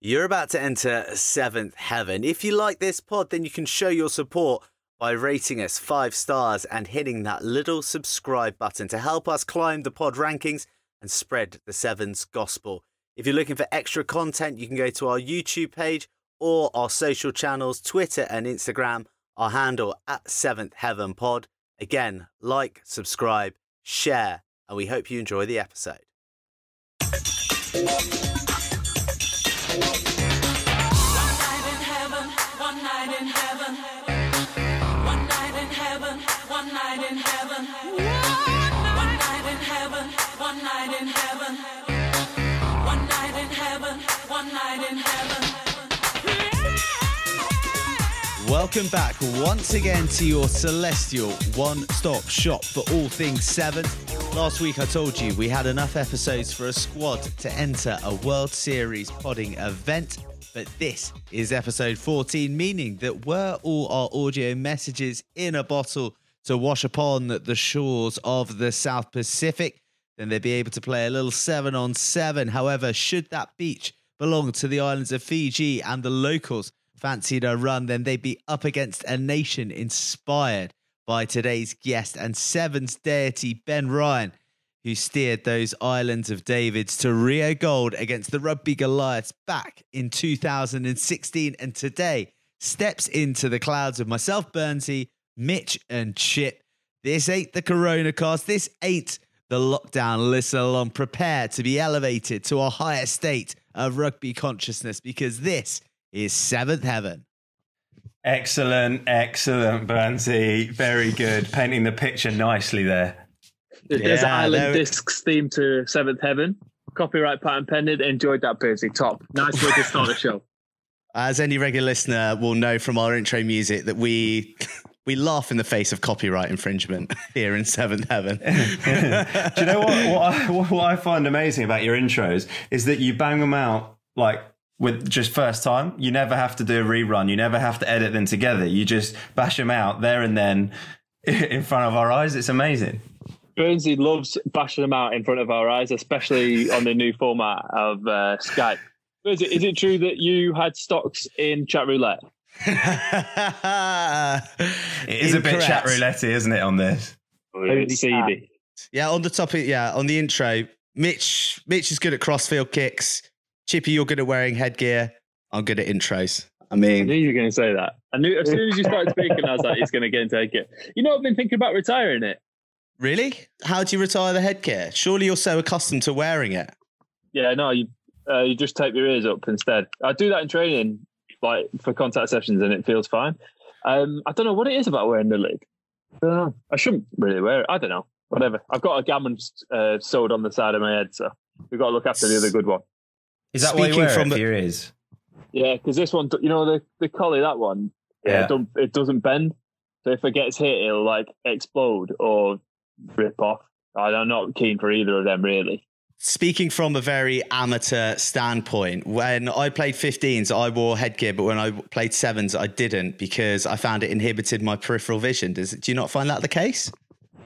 You're about to enter seventh heaven. If you like this pod, then you can show your support by rating us five stars and hitting that little subscribe button to help us climb the pod rankings and spread the Sevens gospel. If you're looking for extra content, you can go to our YouTube page or our social channels, Twitter and Instagram, our handle at Seventh Heaven Pod. Again, like, subscribe, share, and we hope you enjoy the episode. Welcome back once again to your celestial one stop shop for all things seven. Last week I told you we had enough episodes for a squad to enter a World Series podding event, but this is episode 14, meaning that were all our audio messages in a bottle to wash upon the shores of the South Pacific, then they'd be able to play a little seven on seven. However, should that beach belong to the islands of Fiji and the locals, fancied a run, then they'd be up against a nation inspired by today's guest and Sevens deity Ben Ryan, who steered those islands of Davids to Rio Gold against the Rugby Goliaths back in 2016. And today steps into the clouds with myself, Burnsy, Mitch, and Chip. This ain't the Corona cast. This ain't the lockdown listen along. Prepare to be elevated to a higher state of rugby consciousness because this is seventh heaven. Excellent, excellent, Burnsy. Very good. Painting the picture nicely there. There's yeah, Island there... Discs theme to Seventh Heaven. Copyright patent pending. Enjoyed that, Burnsy. Top. Nice way to start the show. As any regular listener will know from our intro music, that we we laugh in the face of copyright infringement here in Seventh Heaven. Do you know what? What I, what I find amazing about your intros is that you bang them out like with just first time. You never have to do a rerun. You never have to edit them together. You just bash them out there and then in front of our eyes. It's amazing. Burnsy loves bashing them out in front of our eyes, especially on the new format of uh, Skype. Burnsy, is it true that you had stocks in chat roulette? it is Incorrect. a bit chat roulette, isn't it, on this? Yeah, on the topic, yeah, on the intro, Mitch Mitch is good at crossfield kicks. Chippy, you're good at wearing headgear. I'm good at intros. I mean, I knew you were going to say that. I knew as soon as you started speaking, I was like, he's going to get into headgear. You know, I've been thinking about retiring it. Really? How do you retire the headgear? Surely you're so accustomed to wearing it. Yeah, no, you uh, you just tape your ears up instead. I do that in training, like for contact sessions, and it feels fine. Um, I don't know what it is about wearing the lid. I. I shouldn't really wear it. I don't know. Whatever. I've got a gammon uh, sewed on the side of my head, so we've got to look after the other good one. Is that Speaking why you wear from it the... your ears? Yeah, because this one, you know, the the collie, that one, yeah, it, don't, it doesn't bend. So if it gets hit, it'll like explode or rip off. I'm not keen for either of them, really. Speaking from a very amateur standpoint, when I played 15s, I wore headgear, but when I played sevens, I didn't because I found it inhibited my peripheral vision. Does do you not find that the case?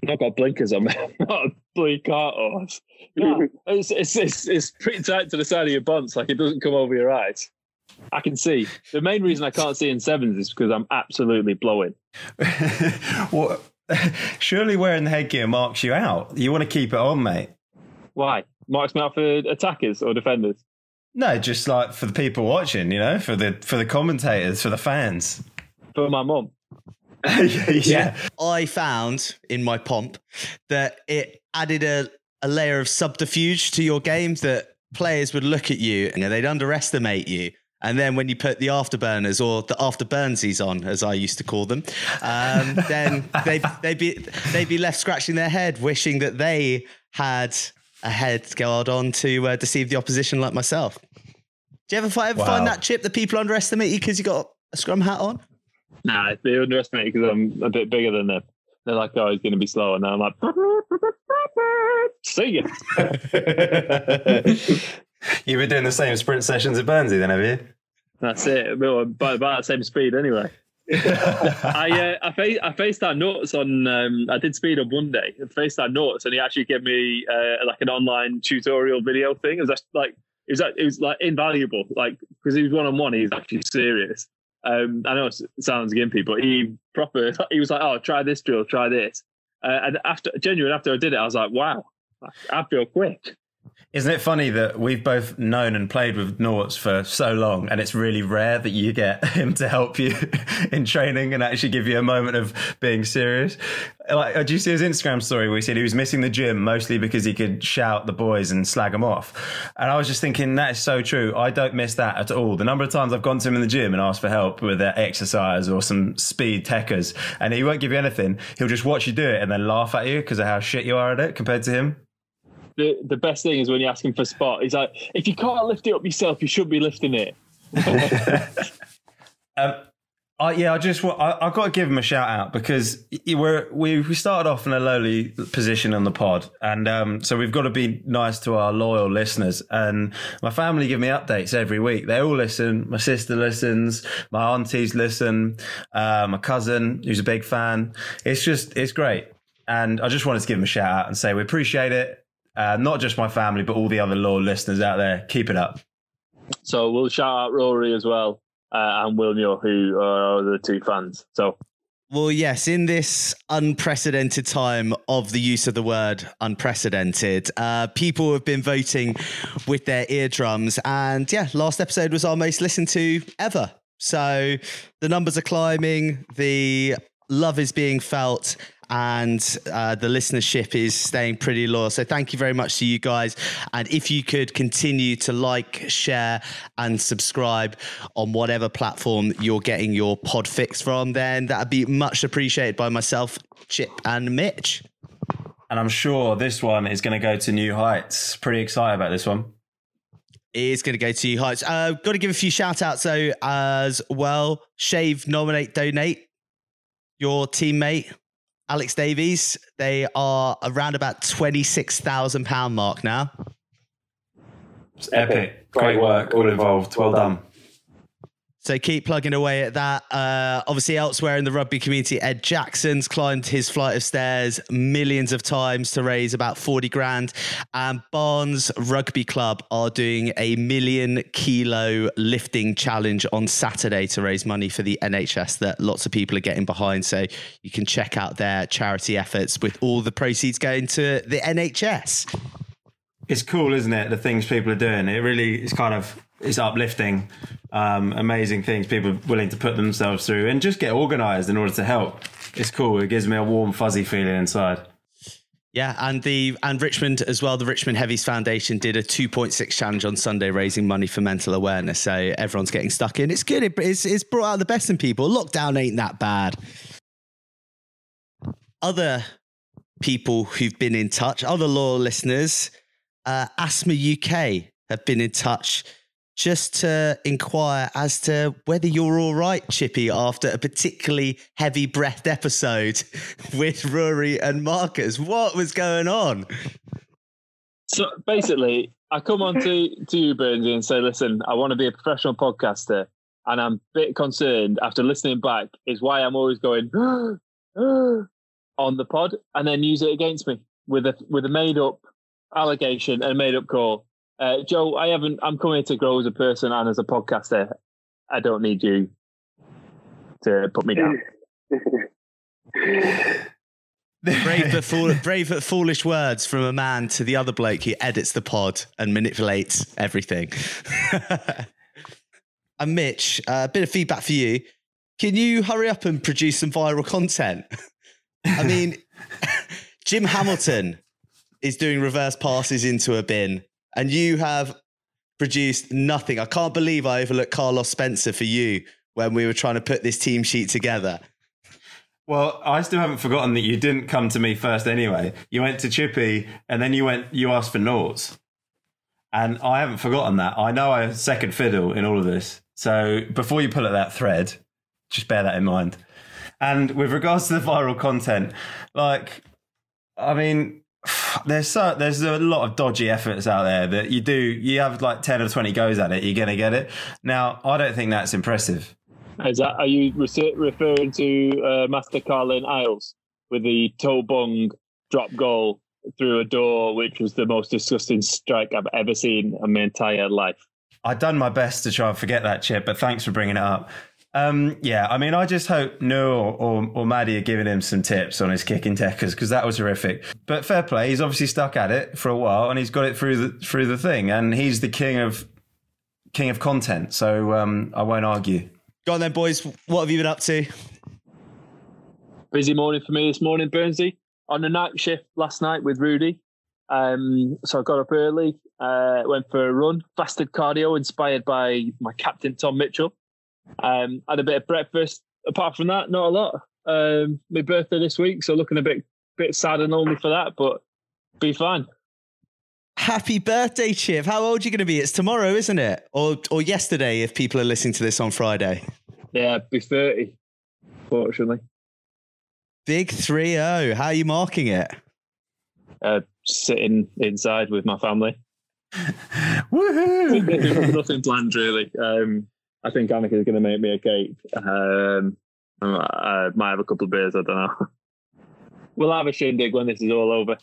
I've got blinkers on me. not a bleak art horse. No, it's, it's, it's, it's pretty tight to the side of your bunts, like it doesn't come over your eyes. I can see. The main reason I can't see in sevens is because I'm absolutely blowing. well, surely wearing the headgear marks you out. You want to keep it on, mate. Why? Marks me out for attackers or defenders? No, just like for the people watching, you know, for the for the commentators, for the fans. For my mum. yeah. I found in my pomp that it added a, a layer of subterfuge to your game that players would look at you and they'd underestimate you. And then when you put the afterburners or the afterburnsies on, as I used to call them, um, then they'd, they'd, be, they'd be left scratching their head, wishing that they had a head guard on to uh, deceive the opposition like myself. Do you ever, ever wow. find that chip that people underestimate you because you got a scrum hat on? Nah, they underestimate me because I'm a bit bigger than them. They're like, oh, he's going to be slow. And I'm like, see ya. You've been doing the same sprint sessions at Burnsy then, have you? That's it. Well, by about the same speed anyway. I uh, I, I FaceTime notes on um, I did speed on Monday. I FaceTime notes and he actually gave me uh, like an online tutorial video thing. It was like it was it was like invaluable. Like because he was one on one. He's actually serious. Um, I know it sounds gimpy, but he proper. He was like, "Oh, try this drill, try this." Uh, and after genuine, after I did it, I was like, "Wow, I feel quick." Isn't it funny that we've both known and played with Noughts for so long, and it's really rare that you get him to help you in training and actually give you a moment of being serious? Like, uh, did you see his Instagram story where he said he was missing the gym mostly because he could shout the boys and slag them off? And I was just thinking that is so true. I don't miss that at all. The number of times I've gone to him in the gym and asked for help with their exercise or some speed techers, and he won't give you anything. He'll just watch you do it and then laugh at you because of how shit you are at it compared to him the, the best thing is when you ask him for spot, he's like, if you can't lift it up yourself, you should be lifting it. um, I, yeah, I just I, I got to give him a shout out because we're we we started off in a lowly position on the pod, and um, so we've got to be nice to our loyal listeners. And my family give me updates every week. They all listen. My sister listens. My aunties listen. Uh, my cousin, who's a big fan. It's just it's great, and I just wanted to give him a shout out and say we appreciate it. Uh, not just my family, but all the other loyal listeners out there. Keep it up. So we'll shout out Rory as well uh, and Will Muir, who are the two fans. So. Well, yes, in this unprecedented time of the use of the word unprecedented, uh, people have been voting with their eardrums. And yeah, last episode was our most listened to ever. So the numbers are climbing, the love is being felt and uh, the listenership is staying pretty loyal. So thank you very much to you guys. And if you could continue to like, share, and subscribe on whatever platform you're getting your pod fix from, then that'd be much appreciated by myself, Chip, and Mitch. And I'm sure this one is going to go to new heights. Pretty excited about this one is going to go to new heights. Uh, got to give a few shout outs though as well. Shave, nominate, donate. Your teammate Alex Davies. They are around about £26,000 mark now. It's epic. Great work, all involved. Well done. So keep plugging away at that. Uh, obviously, elsewhere in the rugby community, Ed Jackson's climbed his flight of stairs millions of times to raise about 40 grand. And Barnes Rugby Club are doing a million kilo lifting challenge on Saturday to raise money for the NHS that lots of people are getting behind. So you can check out their charity efforts with all the proceeds going to the NHS. It's cool, isn't it? The things people are doing. It really is kind of it's uplifting, um, amazing things people willing to put themselves through and just get organized in order to help. It's cool. It gives me a warm, fuzzy feeling inside. Yeah, and the and Richmond as well. The Richmond Heavies Foundation did a 2.6 challenge on Sunday, raising money for mental awareness. So everyone's getting stuck in. It's good. It, it's, it's brought out the best in people. Lockdown ain't that bad. Other people who've been in touch, other loyal listeners, uh, Asthma UK have been in touch just to inquire as to whether you're all right, Chippy, after a particularly heavy breathed episode with Rory and Marcus. What was going on? So basically, I come on to, to you, Burnsy, and say, listen, I want to be a professional podcaster. And I'm a bit concerned after listening back, is why I'm always going on the pod and then use it against me with a with a made up allegation and a made up call. Uh, Joe, I haven't. I'm coming to grow as a person and as a podcaster. I don't need you to put me down. brave, but fool, brave but foolish words from a man to the other bloke who edits the pod and manipulates everything. and Mitch, uh, a bit of feedback for you. Can you hurry up and produce some viral content? I mean, Jim Hamilton is doing reverse passes into a bin and you have produced nothing. I can't believe I overlooked Carlos Spencer for you when we were trying to put this team sheet together. Well, I still haven't forgotten that you didn't come to me first anyway. You went to Chippy and then you went you asked for Noughts. And I haven't forgotten that. I know I second fiddle in all of this. So before you pull at that thread, just bear that in mind. And with regards to the viral content, like I mean, there's so there's a lot of dodgy efforts out there that you do you have like 10 or 20 goes at it you're gonna get it. Now i don't think that's impressive. Is that are you referring to uh, master carlin isles with the toe bung drop goal through a door which was the most disgusting strike i've ever seen in my entire life? I'd done my best to try and forget that chip, but thanks for bringing it up. Um, yeah, I mean, I just hope Noah or, or, or Maddie are giving him some tips on his kicking deckers because that was horrific. But fair play, he's obviously stuck at it for a while and he's got it through the through the thing, and he's the king of king of content. So um, I won't argue. Go on then, boys. What have you been up to? Busy morning for me this morning, Burnsy. On the night shift last night with Rudy. Um, so I got up early, uh, went for a run, fasted cardio inspired by my captain Tom Mitchell. Um, had a bit of breakfast. Apart from that, not a lot. Um, my birthday this week, so looking a bit bit sad and lonely for that, but be fine. Happy birthday, Chiv. How old are you going to be? It's tomorrow, isn't it? Or or yesterday if people are listening to this on Friday. Yeah, be 30, fortunately. Big 3 0. How are you marking it? Uh, sitting inside with my family. Woohoo! Nothing planned, really. Um, I think Annika is going to make me a cake. Um, I might have a couple of beers. I don't know. We'll have a shindig when this is all over.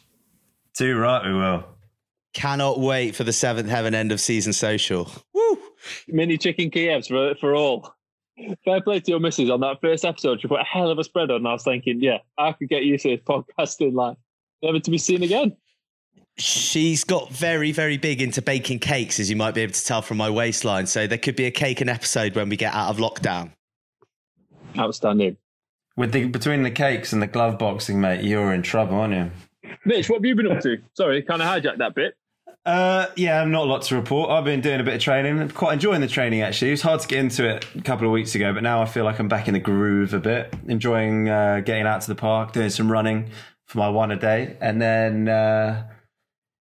Too right, we will. Cannot wait for the seventh heaven end of season social. Woo! Mini chicken Kievs for for all. Fair play to your missus on that first episode. She put a hell of a spread on. And I was thinking, yeah, I could get used to this podcasting like never to be seen again. She's got very, very big into baking cakes, as you might be able to tell from my waistline. So there could be a cake an episode when we get out of lockdown. Outstanding. With the between the cakes and the glove boxing, mate, you're in trouble, aren't you? Mitch, what have you been up to? Sorry, kind of hijacked that bit. Uh, yeah, I'm not a lot to report. I've been doing a bit of training. I'm quite enjoying the training actually. It was hard to get into it a couple of weeks ago, but now I feel like I'm back in the groove a bit. Enjoying uh, getting out to the park, doing some running for my one a day, and then uh,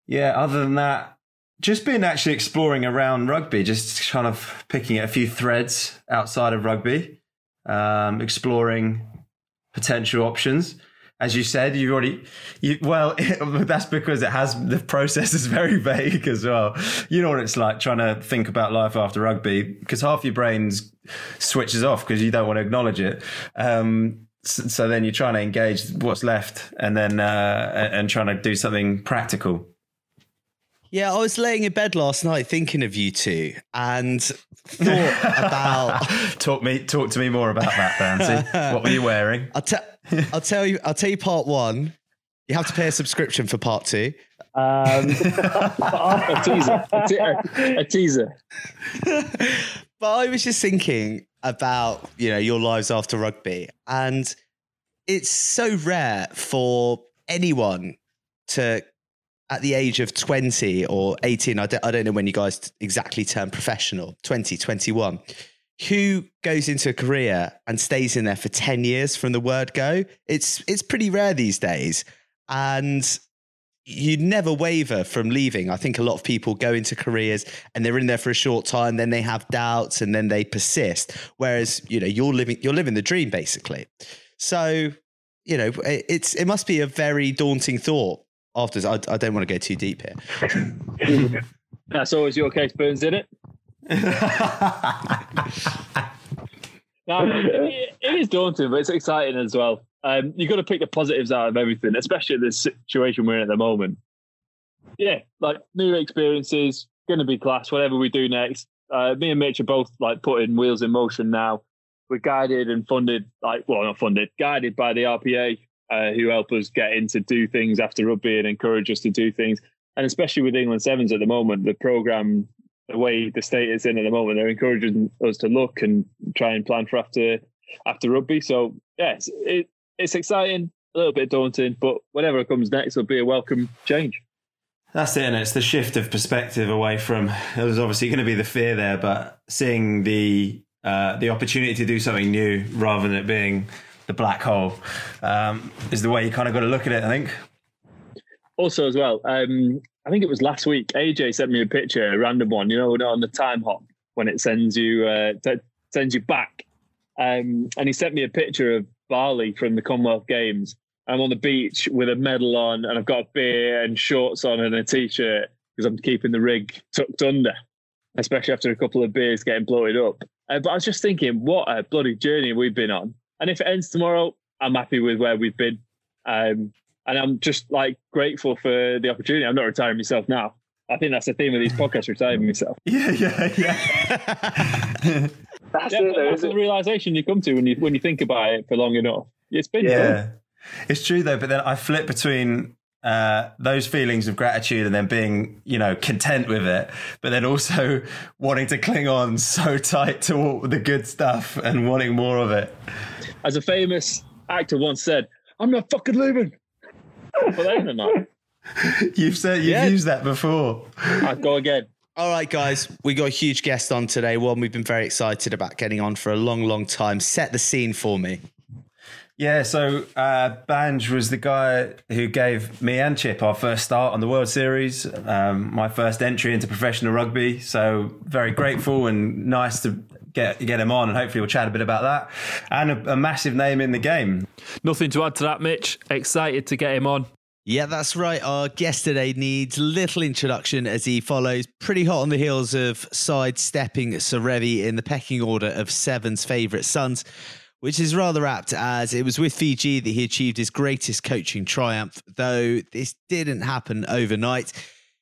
yeah, other than that, just been actually exploring around rugby, just kind of picking a few threads outside of rugby, um, exploring potential options. As you said, you've already, you, well, that's because it has, the process is very vague as well. You know what it's like trying to think about life after rugby because half your brain switches off because you don't want to acknowledge it. Um, so, so, then you're trying to engage what's left and then, uh, and trying to do something practical. Yeah, I was laying in bed last night thinking of you two and thought about. talk me, talk to me more about that, Bouncy. what were you wearing? I'll, te- I'll tell you. I'll tell you part one. You have to pay a subscription for part two. Um, a teaser. A, te- a teaser. but I was just thinking about you know your lives after rugby, and it's so rare for anyone to at the age of 20 or 18, I don't, know when you guys exactly turn professional, 20, 21, who goes into a career and stays in there for 10 years from the word go. It's, it's pretty rare these days. And you never waver from leaving. I think a lot of people go into careers and they're in there for a short time, then they have doubts and then they persist. Whereas, you know, you're living, you're living the dream basically. So, you know, it's, it must be a very daunting thought after I, I don't want to go too deep here. That's always your case, Burns, isn't it? no, it, it is daunting, but it's exciting as well. Um, you've got to pick the positives out of everything, especially the situation we're in at the moment. Yeah, like new experiences, going to be class. Whatever we do next, uh, me and Mitch are both like putting wheels in motion now. We're guided and funded, like well, not funded, guided by the RPA uh, who help us get in to do things after rugby and encourage us to do things. And especially with England Sevens at the moment, the program, the way the state is in at the moment, they're encouraging us to look and try and plan for after after rugby. So yes, it, it's exciting, a little bit daunting, but whatever comes next will be a welcome change. That's it, and it's the shift of perspective away from. There's obviously going to be the fear there, but seeing the uh, the opportunity to do something new rather than it being the black hole um, is the way you kind of got to look at it. I think. Also, as well, um, I think it was last week. AJ sent me a picture, a random one. You know, on the time hop when it sends you uh, t- sends you back, um, and he sent me a picture of Bali from the Commonwealth Games. I'm on the beach with a medal on, and I've got a beer and shorts on and a t-shirt because I'm keeping the rig tucked under, especially after a couple of beers getting bloated up. Uh, but I was just thinking, what a bloody journey we've been on and if it ends tomorrow, I'm happy with where we've been. Um, and I'm just like grateful for the opportunity. I'm not retiring myself now. I think that's the theme of these podcasts. Retirement myself. Yeah, yeah, yeah. That's, yeah, it, though, that's the realization you come to when you when you think about it for long enough. It's been yeah. Fun. It's true though, but then I flip between uh, those feelings of gratitude and then being, you know, content with it, but then also wanting to cling on so tight to all the good stuff and wanting more of it. As a famous actor once said, "I'm not fucking leaving." For them not. You've said you've yeah. used that before. I go again. All right, guys, we got a huge guest on today. One we've been very excited about getting on for a long, long time. Set the scene for me. Yeah, so uh, Banj was the guy who gave me and Chip our first start on the World Series, um, my first entry into professional rugby. So very grateful and nice to get get him on, and hopefully we'll chat a bit about that. And a, a massive name in the game. Nothing to add to that, Mitch. Excited to get him on. Yeah, that's right. Our guest today needs little introduction as he follows pretty hot on the heels of sidestepping Serevi in the pecking order of Seven's favourite sons, which is rather apt as it was with Fiji that he achieved his greatest coaching triumph, though this didn't happen overnight.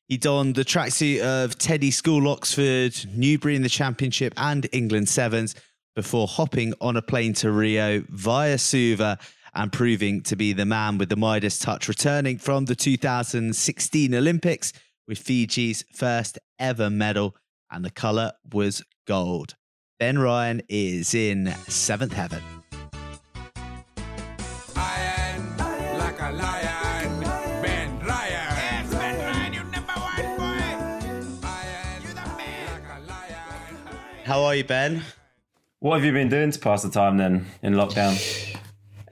He donned the tracksuit of Teddy School Oxford, Newbury in the Championship, and England Sevens before hopping on a plane to Rio via Suva and proving to be the man with the Midas touch, returning from the 2016 Olympics with Fiji's first ever medal, and the colour was gold. Ben Ryan is in seventh heaven. How are you, Ben? What have you been doing to pass the time then in lockdown?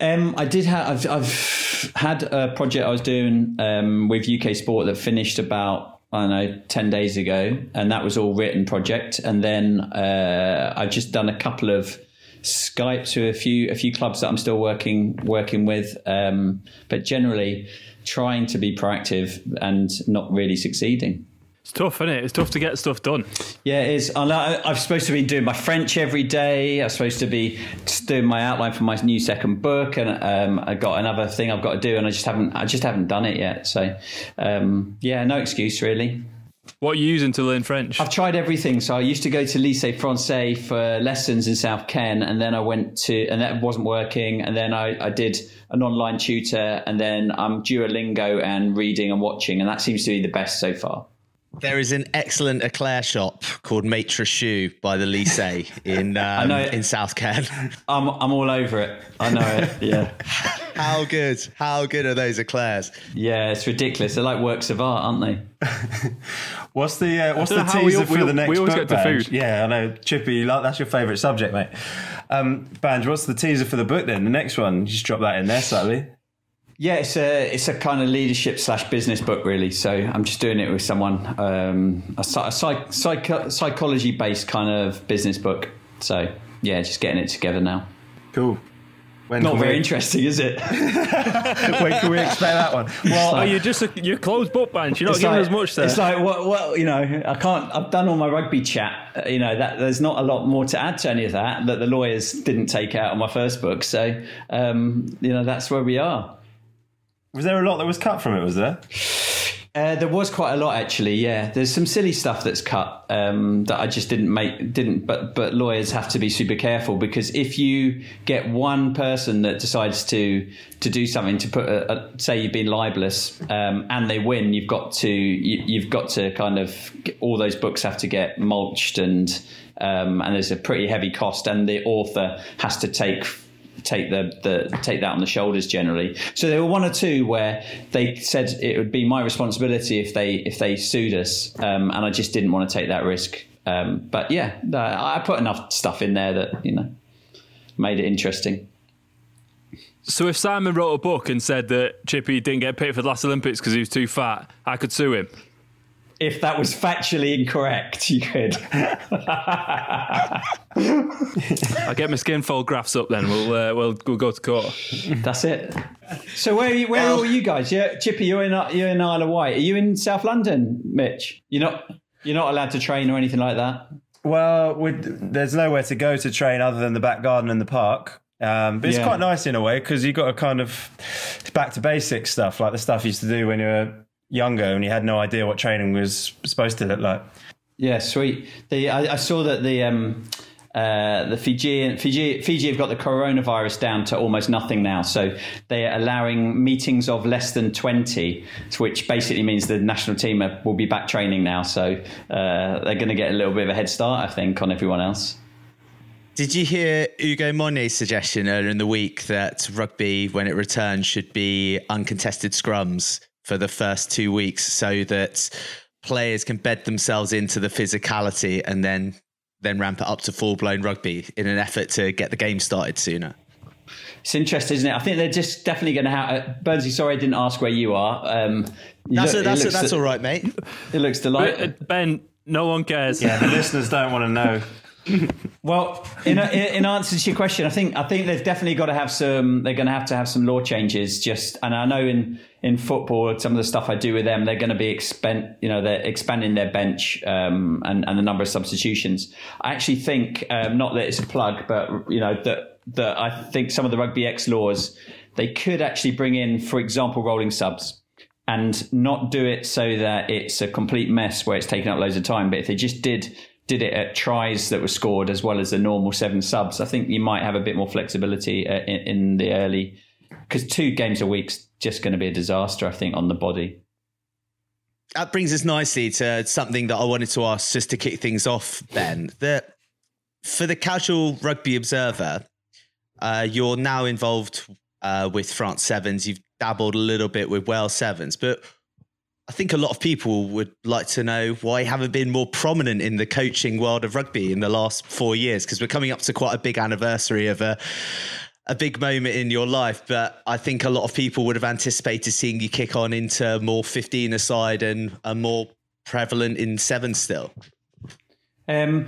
Um, I did have. I've, I've, had a project I was doing um, with UK Sport that finished about I don't know ten days ago, and that was all written project. And then uh, I've just done a couple of Skypes with a few a few clubs that I'm still working working with, um, but generally trying to be proactive and not really succeeding. It's tough, isn't it? It's tough to get stuff done. Yeah, it is. I'm supposed to be doing my French every day. I'm supposed to be doing my outline for my new second book, and um, I got another thing I've got to do, and I just haven't. I just haven't done it yet. So, um, yeah, no excuse really. What are you using to learn French? I've tried everything. So I used to go to Lycée Français for lessons in South Ken, and then I went to, and that wasn't working. And then I, I did an online tutor, and then I'm Duolingo and reading and watching, and that seems to be the best so far. There is an excellent eclair shop called Maitre Choux by the Lycée in um, in South Ken. I'm I'm all over it. I know it. Yeah. How good? How good are those eclairs? Yeah, it's ridiculous. They're like works of art, aren't they? what's the uh, what's the teaser we, for we, the next we always book? Get to food. Yeah, I know, Chippy. Like, that's your favourite subject, mate. Um, Banj, what's the teaser for the book then? The next one, just drop that in there slightly. Yeah, it's a it's a kind of leadership slash business book, really. So I'm just doing it with someone, um, a, a psych, psych, psychology based kind of business book. So yeah, just getting it together now. Cool. When Not very we... interesting, is it? when can we expect that one? Well, like, are you just a, you're closed book Banj? You're not giving like, us much there. It's like what, what you know. I can't. I've done all my rugby chat. You know that there's not a lot more to add to any of that that the lawyers didn't take out on my first book. So um, you know that's where we are. Was there a lot that was cut from it? Was there? Uh, there was quite a lot actually. Yeah, there's some silly stuff that's cut um, that I just didn't make. Didn't, but but lawyers have to be super careful because if you get one person that decides to to do something to put a, a, say you've been libelous um, and they win, you've got to you, have got to kind of all those books have to get mulched and um, and there's a pretty heavy cost and the author has to take take the, the take that on the shoulders generally. So there were one or two where they said it would be my responsibility if they if they sued us, um, and I just didn't want to take that risk. Um, but yeah, I put enough stuff in there that you know made it interesting. So if Simon wrote a book and said that Chippy didn't get picked for the last Olympics because he was too fat, I could sue him if that was factually incorrect, you could. I'll get my skinfold graphs up then. We'll, uh, we'll we'll go to court. That's it. So where are you, where are you guys? Yeah, Chippy, you're in you're in Isle of Wight. Are you in South London, Mitch? You're not you're not allowed to train or anything like that. Well, there's nowhere to go to train other than the back garden and the park. Um, but it's yeah. quite nice in a way because you've got a kind of back to basic stuff like the stuff you used to do when you were younger and you had no idea what training was supposed to look like. Yeah, sweet. The I, I saw that the um, uh, the Fiji, Fiji Fiji have got the coronavirus down to almost nothing now. So they are allowing meetings of less than twenty, which basically means the national team will be back training now. So uh, they're going to get a little bit of a head start, I think, on everyone else. Did you hear Ugo Monye's suggestion earlier in the week that rugby, when it returns, should be uncontested scrums for the first two weeks so that players can bed themselves into the physicality and then then ramp it up to full blown rugby in an effort to get the game started sooner? It's interesting, isn't it? I think they're just definitely going to have. Uh, Burnsy, sorry, I didn't ask where you are. Um, you that's look, a, that's, a, that's all right, mate. It looks delightful. Ben, no one cares. Yeah, the listeners don't want to know. well, in, in answer to your question, I think I think they've definitely got to have some. They're going to have to have some law changes. Just and I know in in football, some of the stuff I do with them, they're going to be expand. You know, they're expanding their bench um, and and the number of substitutions. I actually think um, not that it's a plug, but you know that that I think some of the rugby X laws they could actually bring in, for example, rolling subs and not do it so that it's a complete mess where it's taking up loads of time. But if they just did did it at tries that were scored as well as the normal seven subs, I think you might have a bit more flexibility uh, in, in the early because two games a week's just going to be a disaster, I think, on the body. That brings us nicely to something that I wanted to ask just to kick things off, Ben. That for the casual rugby observer, uh, you're now involved uh, with France Sevens. You've dabbled a little bit with Wales Sevens, but I think a lot of people would like to know why you haven't been more prominent in the coaching world of rugby in the last four years, because we're coming up to quite a big anniversary of a a big moment in your life. But I think a lot of people would have anticipated seeing you kick on into more 15 aside and, and more prevalent in seven still. Um,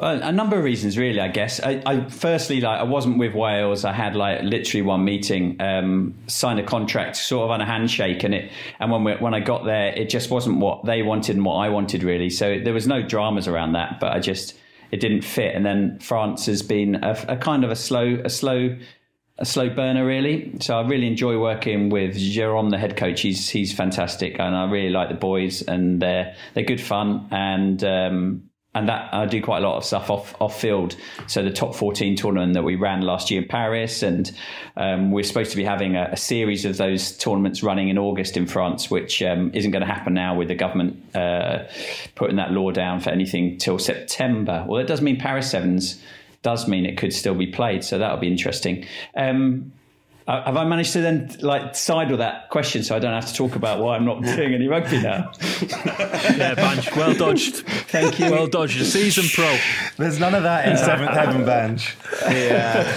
a number of reasons, really. I guess. I, I, firstly, like, I wasn't with Wales. I had like literally one meeting, um, signed a contract, sort of on a handshake, and it. And when we, when I got there, it just wasn't what they wanted and what I wanted, really. So there was no dramas around that. But I just it didn't fit. And then France has been a, a kind of a slow, a slow a slow burner really. So I really enjoy working with Jerome, the head coach. He's he's fantastic, and I really like the boys, and they're they're good fun. And um, and that I do quite a lot of stuff off off field. So the top 14 tournament that we ran last year in Paris, and um, we're supposed to be having a, a, series of those tournaments running in August in France, which um, isn't going to happen now with the government uh, putting that law down for anything till September. Well, it does mean Paris Sevens does mean it could still be played, so that'll be interesting. Um, uh, have I managed to then like side with that question so I don't have to talk about why I'm not doing any rugby now? yeah, Banj, well dodged. Thank you. Well dodged. A season pro. There's none of that in Seventh Heaven, Banj. Yeah.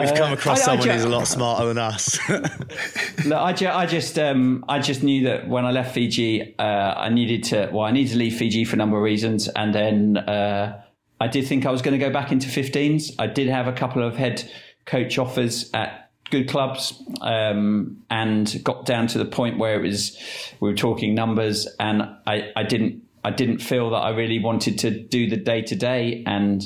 We've come across uh, someone who's a lot smarter than us. look, I, ju- I just, um, I just knew that when I left Fiji, uh, I needed to. Well, I needed to leave Fiji for a number of reasons, and then uh, I did think I was going to go back into 15s. I did have a couple of head coach offers at good clubs um, and got down to the point where it was we were talking numbers and I, I didn't I didn't feel that I really wanted to do the day to day and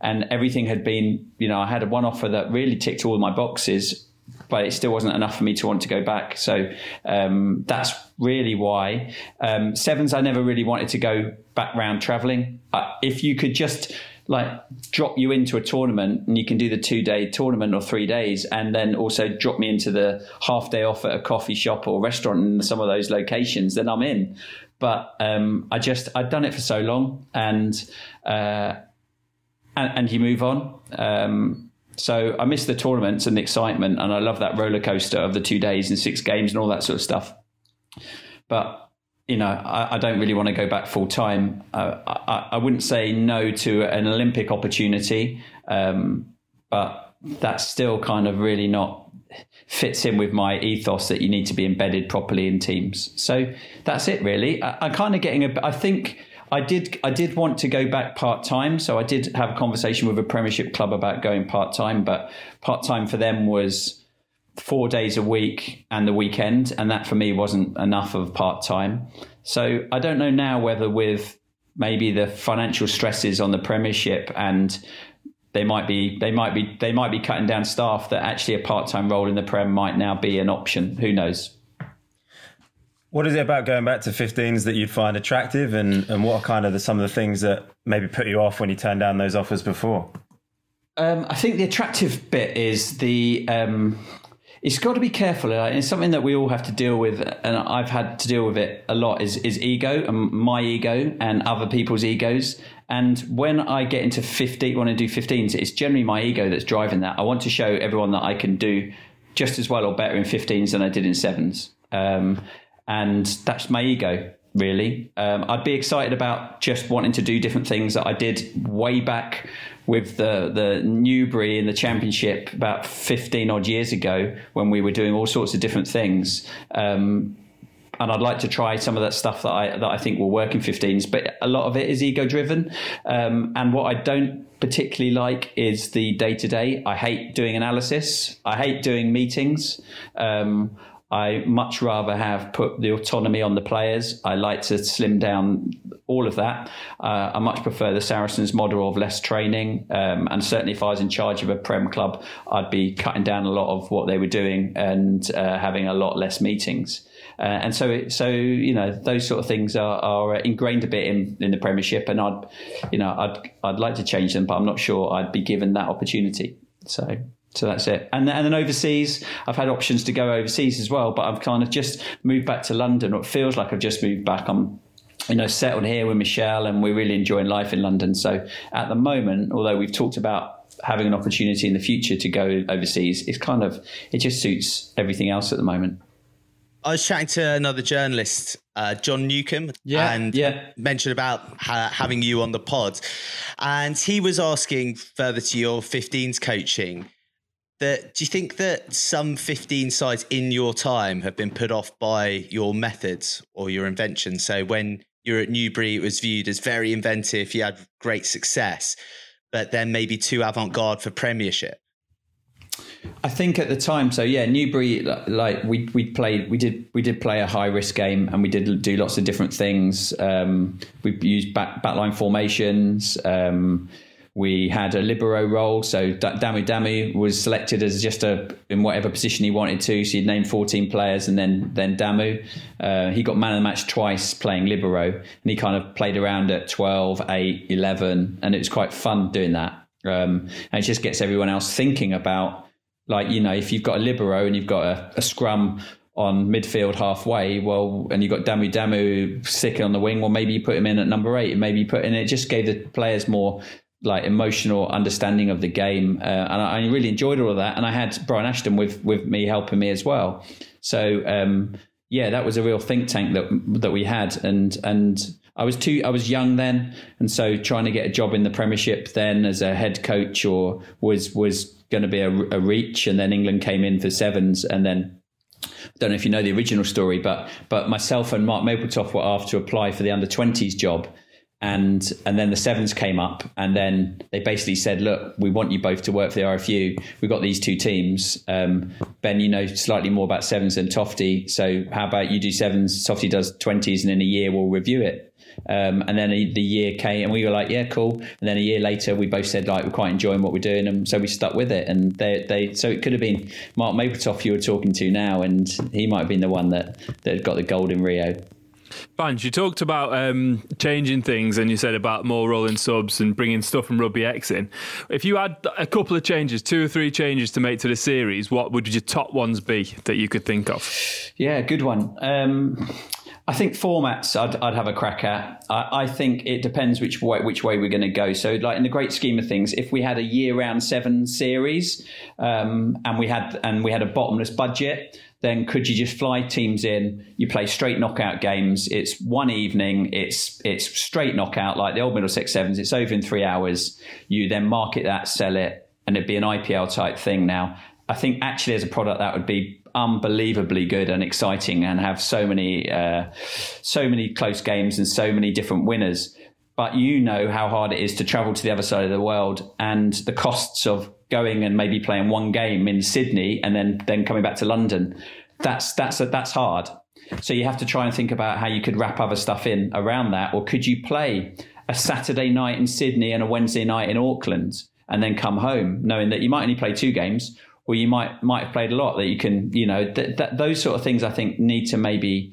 and everything had been you know I had one offer that really ticked all my boxes but it still wasn't enough for me to want to go back. So um, that's really why. Um, sevens I never really wanted to go back round traveling uh, if you could just like drop you into a tournament and you can do the two day tournament or three days and then also drop me into the half day off at a coffee shop or restaurant in some of those locations then i'm in. But um, i just i'd done it for so long and uh, and, and, you move on. Um, so i miss the tournaments and the excitement and i love that roller coaster of the two days and six games and all that sort of stuff. But you know, I, I, don't really want to go back full time. Uh, I, I, wouldn't say no to an Olympic opportunity, um, but that's still kind of really not fits in with my ethos that you need to be embedded properly in teams. So that's it, really. I, am kind of getting a. I think I did. I did want to go back part time, so I did have a conversation with a Premiership club about going part time, but part time for them was four days a week and the weekend, and that for me wasn't enough of part time. So I don't know now whether with maybe the financial stresses on the Premiership and they might be they might be they might be cutting down staff that actually a part time role in the Prem might now be an option. Who knows? What is it about going back to 15s that you'd find attractive, and, and what are kind of the, some of the things that maybe put you off when you turned down those offers before? Um, I think the attractive bit is the. Um, it's got to be careful. It's something that we all have to deal with, and I've had to deal with it a lot. Is is ego and my ego and other people's egos. And when I get into 15, when I do 15s, it's generally my ego that's driving that. I want to show everyone that I can do just as well or better in 15s than I did in sevens. Um, and that's my ego really. Um, I'd be excited about just wanting to do different things that I did way back with the the Newbury in the championship about 15 odd years ago when we were doing all sorts of different things. Um, and I'd like to try some of that stuff that I that I think will work in 15s, but a lot of it is ego driven. Um, and what I don't particularly like is the day to day. I hate doing analysis. I hate doing meetings. Um, I much rather have put the autonomy on the players. I like to slim down all of that. Uh, I much prefer the Saracens model of less training. Um, and certainly, if I was in charge of a Prem club, I'd be cutting down a lot of what they were doing and uh, having a lot less meetings. Uh, and so, so you know, those sort of things are, are ingrained a bit in, in the Premiership, and I'd, you know, I'd I'd like to change them, but I'm not sure I'd be given that opportunity. So. So that's it. And, and then overseas, I've had options to go overseas as well, but I've kind of just moved back to London, or it feels like I've just moved back. I'm you know, settled here with Michelle and we're really enjoying life in London. So at the moment, although we've talked about having an opportunity in the future to go overseas, it's kind of, it just suits everything else at the moment. I was chatting to another journalist, uh, John Newcombe, yeah, and yeah. mentioned about ha- having you on the pod. And he was asking further to your 15s coaching that do you think that some 15 sides in your time have been put off by your methods or your invention? So when you're at Newbury, it was viewed as very inventive, you had great success, but then maybe too avant garde for Premiership. I think at the time, so yeah, Newbury, like we we played, we did we did play a high risk game, and we did do lots of different things. Um, we used back backline formations. Um, we had a libero role, so Damu Damu was selected as just a in whatever position he wanted to. So he'd named 14 players, and then then Damu, uh, he got man of the match twice playing libero, and he kind of played around at 12, 8, 11, and it was quite fun doing that. Um, and it just gets everyone else thinking about like, you know, if you've got a libero and you've got a, a scrum on midfield halfway, well, and you've got Damu Damu sticking on the wing, well, maybe you put him in at number eight, maybe you put, and it just gave the players more like emotional understanding of the game, uh, and I, I, really enjoyed all of that. And I had Brian Ashton with with me helping me as well. So um, yeah, that was a real think tank that that we had, and and I was too I was young then, and so trying to get a job in the Premiership then as a head coach or was was going to be a, a reach, and then England came in for sevens, and then I don't know if you know the original story, but but myself and Mark Mapletoft were asked to apply for the under twenties job, and and then the sevens came up, and then they basically said, look, we want you both to work for the RFU. We've got these two teams. Um, ben, you know slightly more about sevens than Tofty, so how about you do sevens? Tofty does twenties, and in a year we'll review it. Um, and then the year came, and we were like, "Yeah, cool." And then a year later, we both said like we're quite enjoying what we're doing, and so we stuck with it. And they, they so it could have been Mark Mapletoft you were talking to now, and he might have been the one that that got the gold in Rio. Banj, you talked about um, changing things and you said about more rolling subs and bringing stuff from Rugby X in. If you had a couple of changes, two or three changes to make to the series, what would your top ones be that you could think of? Yeah, good one. Um, I think formats I'd, I'd have a crack at. I, I, think it depends which way which way we're going to go. So, like in the great scheme of things, if we had a year-round seven series um, and we had and we had a bottomless budget, then could you just fly teams in? You play straight knockout games. It's one evening. It's it's straight knockout like the old Middlesex Sevens. It's over in three hours. You then market that, sell it, and it'd be an IPL type thing. Now, I think actually as a product that would be unbelievably good and exciting and have so many uh, so many close games and so many different winners but you know how hard it is to travel to the other side of the world and the costs of going and maybe playing one game in Sydney and then then coming back to London that's that's that's hard so you have to try and think about how you could wrap other stuff in around that or could you play a Saturday night in Sydney and a Wednesday night in Auckland and then come home knowing that you might only play two games or you might might have played a lot that you can you know th- th- those sort of things I think need to maybe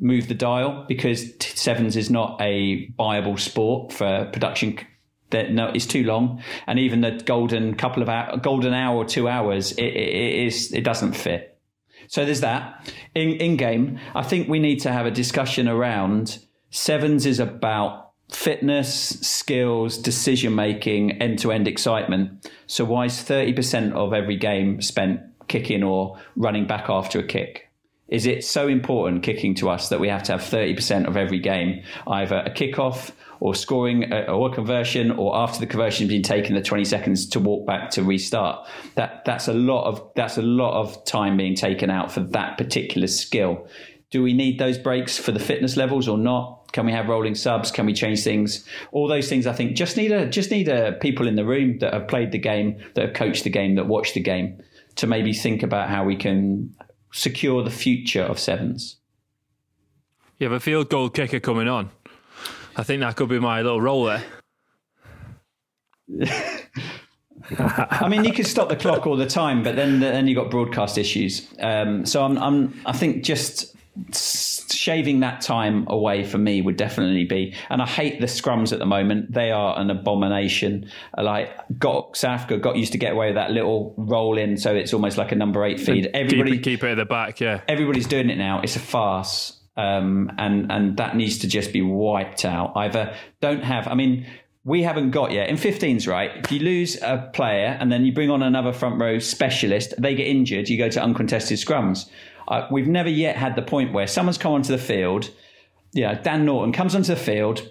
move the dial because sevens is not a viable sport for production. That no, it's too long, and even the golden couple of hour, golden hour or two hours, it, it, it is it doesn't fit. So there's that. In in game, I think we need to have a discussion around sevens is about fitness, skills, decision making, end to end excitement. So why is thirty percent of every game spent kicking or running back after a kick? Is it so important kicking to us that we have to have 30% of every game, either a kickoff or scoring a, or a conversion, or after the conversion has been taken, the 20 seconds to walk back to restart? That that's a lot of that's a lot of time being taken out for that particular skill. Do we need those breaks for the fitness levels or not? Can we have rolling subs? Can we change things? All those things, I think, just need a just need a people in the room that have played the game, that have coached the game, that watched the game, to maybe think about how we can secure the future of sevens. You have a field goal kicker coming on. I think that could be my little role there. I mean, you could stop the clock all the time, but then then you got broadcast issues. Um, so I'm, I'm I think just shaving that time away for me would definitely be. And I hate the scrums at the moment; they are an abomination. Like got South Africa got used to get away with that little roll in, so it's almost like a number eight feed. Everybody keep it, keep it at the back, yeah. Everybody's doing it now. It's a farce. Um, and and that needs to just be wiped out. Either don't have. I mean, we haven't got yet in 15s. Right, if you lose a player and then you bring on another front row specialist, they get injured. You go to uncontested scrums. Uh, we've never yet had the point where someone's come onto the field. Yeah, Dan Norton comes onto the field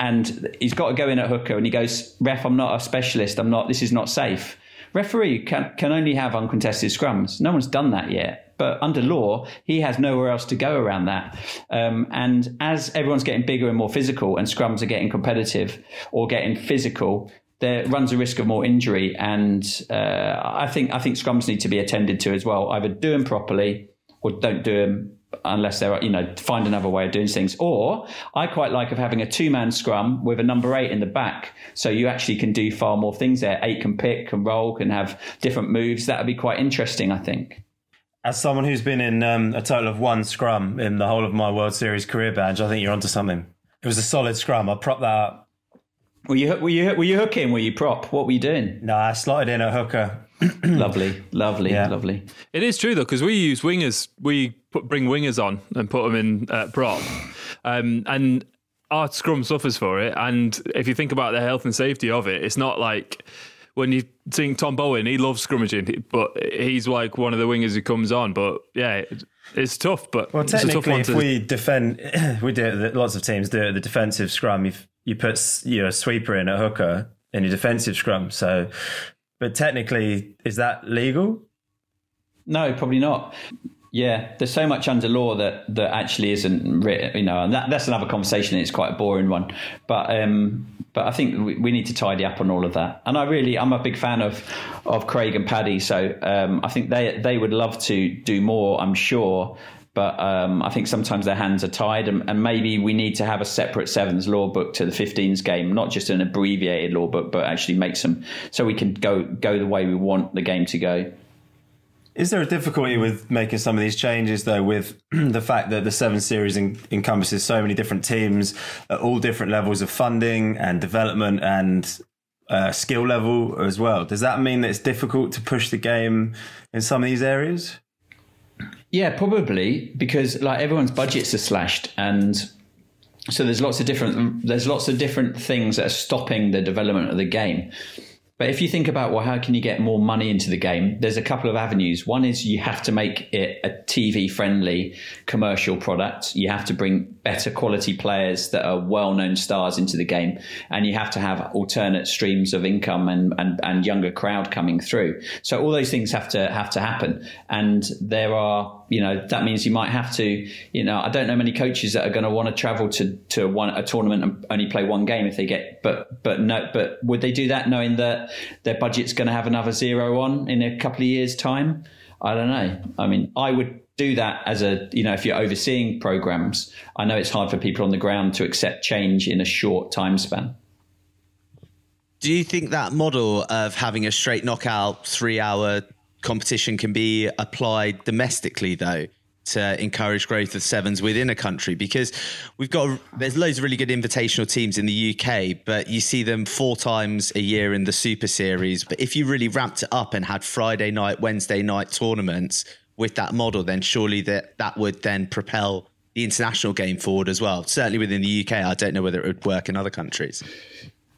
and he's got to go in at hooker and he goes, "Ref, I'm not a specialist. I'm not. This is not safe." Referee can can only have uncontested scrums. No one's done that yet but under law, he has nowhere else to go around that. Um, and as everyone's getting bigger and more physical, and scrums are getting competitive or getting physical, there runs a risk of more injury. And uh, I think I think scrums need to be attended to as well. Either do them properly or don't do them unless there are, you know, find another way of doing things. Or I quite like of having a two man scrum with a number eight in the back. So you actually can do far more things there. Eight can pick, can roll, can have different moves. That would be quite interesting, I think. As someone who's been in um, a total of one scrum in the whole of my World Series career Banj, I think you're onto something. It was a solid scrum. I prop that up. Were you were you were you hooking? Were you prop? What were you doing? No, I slotted in a hooker. lovely, lovely, yeah. lovely. It is true though because we use wingers. We put, bring wingers on and put them in uh, prop, um, and our scrum suffers for it. And if you think about the health and safety of it, it's not like when you think Tom Bowen, he loves scrummaging, but he's like one of the wingers who comes on. But yeah, it's tough. But well, technically, if to... we defend, we do it. Lots of teams do it. The defensive scrum, you you put you know, a sweeper in a hooker in your defensive scrum. So, but technically, is that legal? No, probably not. Yeah, there's so much under law that that actually isn't written, you know, and that, that's another conversation. It's quite a boring one, but um, but I think we, we, need to tidy up on all of that. And I really, I'm a big fan of of Craig and Paddy, so um, I think they they would love to do more. I'm sure, but um, I think sometimes their hands are tied, and, and, maybe we need to have a separate sevens law book to the 15s game, not just an abbreviated law book, but actually make some so we can go go the way we want the game to go. Is there a difficulty with making some of these changes, though, with the fact that the Seven Series en- encompasses so many different teams at all different levels of funding and development and uh, skill level as well? Does that mean that it's difficult to push the game in some of these areas? Yeah, probably because like everyone's budgets are slashed and so there's lots of different there's lots of different things that are stopping the development of the game. But if you think about, well, how can you get more money into the game? There's a couple of avenues. One is you have to make it a TV friendly commercial product. You have to bring better quality players that are well known stars into the game. And you have to have alternate streams of income and, and, and younger crowd coming through. So all those things have to have to happen. And there are you know that means you might have to you know i don't know many coaches that are going to want to travel to to one a tournament and only play one game if they get but but no but would they do that knowing that their budget's going to have another zero on in a couple of years time? I don't know. I mean i would do that as a you know if you're overseeing programs i know it's hard for people on the ground to accept change in a short time span. Do you think that model of having a straight knockout three hour competition can be applied domestically, though. to encourage growth of sevens within a country because we've got there's loads of really good invitational teams in the UK but you see them four times a year in the super series but if you really ramped it up and had Friday night Wednesday night tournaments with that model then surely that that would then propel the international game forward as well certainly within the UK I don't know whether it would work in other countries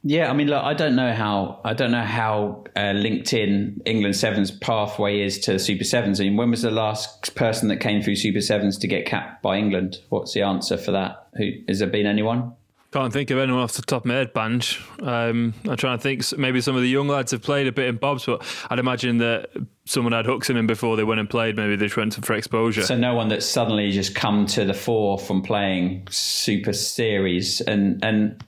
yeah, I mean, look, I don't know how I don't know how uh, LinkedIn England Sevens pathway is to Super Sevens. I mean, when was the last person that came through Super Sevens to get capped by England? What's the answer for that? Who has there been anyone? Can't think of anyone off the top of my head, Banj. Um, I'm trying to think. Maybe some of the young lads have played a bit in Bobs, but I'd imagine that someone had hooks in them before they went and played. Maybe they just went for exposure. So no one that's suddenly just come to the fore from playing Super Series and and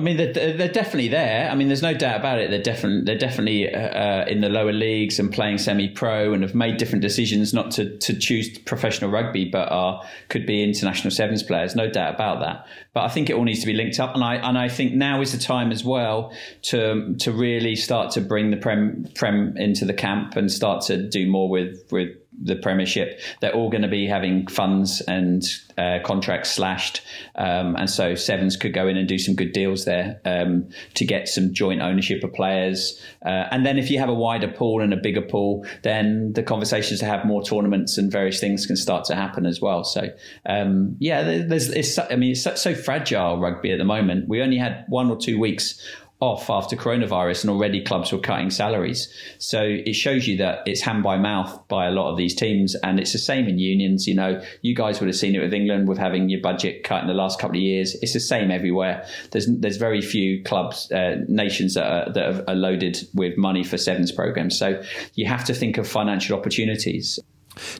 I mean, they're, they're, definitely there. I mean, there's no doubt about it. They're definitely they're definitely uh, in the lower leagues and playing semi-pro, and have made different decisions not to to choose professional rugby, but are could be international sevens players. No doubt about that. But I think it all needs to be linked up, and I and I think now is the time as well to to really start to bring the prem prem into the camp and start to do more with with the Premiership, they're all going to be having funds and uh, contracts slashed, um, and so Sevens could go in and do some good deals there um, to get some joint ownership of players. Uh, and then if you have a wider pool and a bigger pool, then the conversations to have more tournaments and various things can start to happen as well. So um, yeah, there's it's, I mean it's so, so fragile rugby at the moment. We only had one or two weeks off after coronavirus and already clubs were cutting salaries. So it shows you that it's hand by mouth by a lot of these teams. And it's the same in unions. You know, you guys would have seen it with England with having your budget cut in the last couple of years. It's the same everywhere. There's there's very few clubs, uh, nations that are, that are loaded with money for sevens programs. So you have to think of financial opportunities.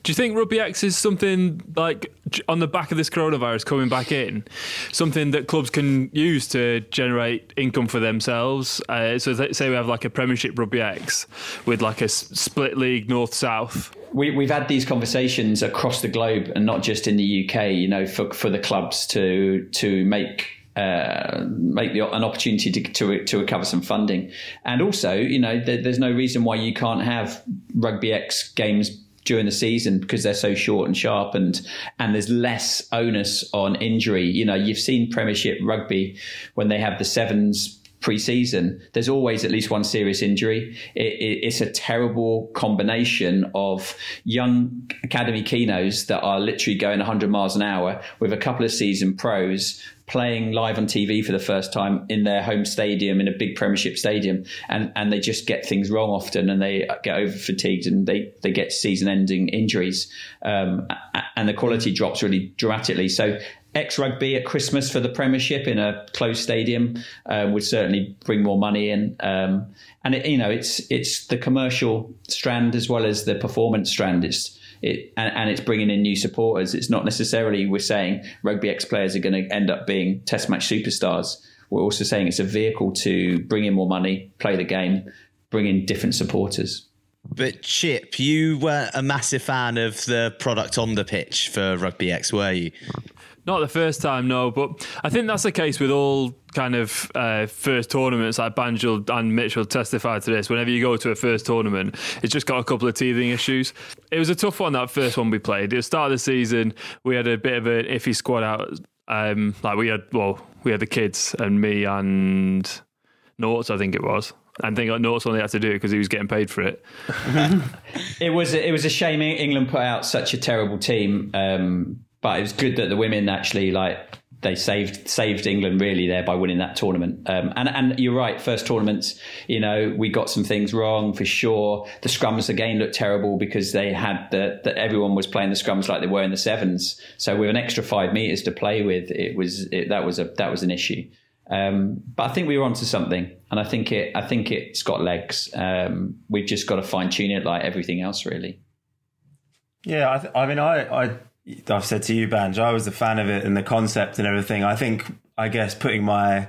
Do you think Rugby X is something like on the back of this coronavirus coming back in, something that clubs can use to generate income for themselves? Uh, so, say we have like a Premiership Rugby X with like a split league north south. We, we've had these conversations across the globe and not just in the UK. You know, for for the clubs to to make uh, make the, an opportunity to, to, to recover some funding. And also, you know, there, there's no reason why you can't have Rugby X games during the season because they're so short and sharp and and there's less onus on injury. You know, you've seen Premiership rugby when they have the sevens pre-season there's always at least one serious injury it, it, it's a terrible combination of young academy kenos that are literally going 100 miles an hour with a couple of season pros playing live on TV for the first time in their home stadium in a big Premiership stadium, and and they just get things wrong often, and they get over fatigued, and they they get season ending injuries, um, and the quality drops really dramatically. So. X rugby at Christmas for the Premiership in a closed stadium uh, would certainly bring more money in, um, and it, you know it's it's the commercial strand as well as the performance strand. It's it, and, and, it's bringing in new supporters. It's not necessarily we're saying rugby X players are going to end up being Test match superstars. We're also saying it's a vehicle to bring in more money, play the game, bring in different supporters. But Chip, you weren't a massive fan of the product on the pitch for Rugby X, were you? Not the first time, no, but I think that's the case with all kind of uh, first tournaments. Like Banjul and Mitchell testified to this. Whenever you go to a first tournament, it's just got a couple of teething issues. It was a tough one that first one we played. At the start of the season, we had a bit of an iffy squad out. Um, like we had, well, we had the kids and me and Norts, I think it was. I think Norts only had to do it because he was getting paid for it. it was it was a shame England put out such a terrible team. Um, but it was good that the women actually like they saved saved England really there by winning that tournament. Um, and and you're right, first tournaments, you know, we got some things wrong for sure. The scrums again looked terrible because they had the that everyone was playing the scrums like they were in the sevens. So with an extra five meters to play with, it was it, that was a that was an issue. Um, but I think we were onto something, and I think it I think it's got legs. Um, we've just got to fine tune it like everything else, really. Yeah, I, th- I mean, I, I I've said to you, Banj, I was a fan of it and the concept and everything. I think, I guess, putting my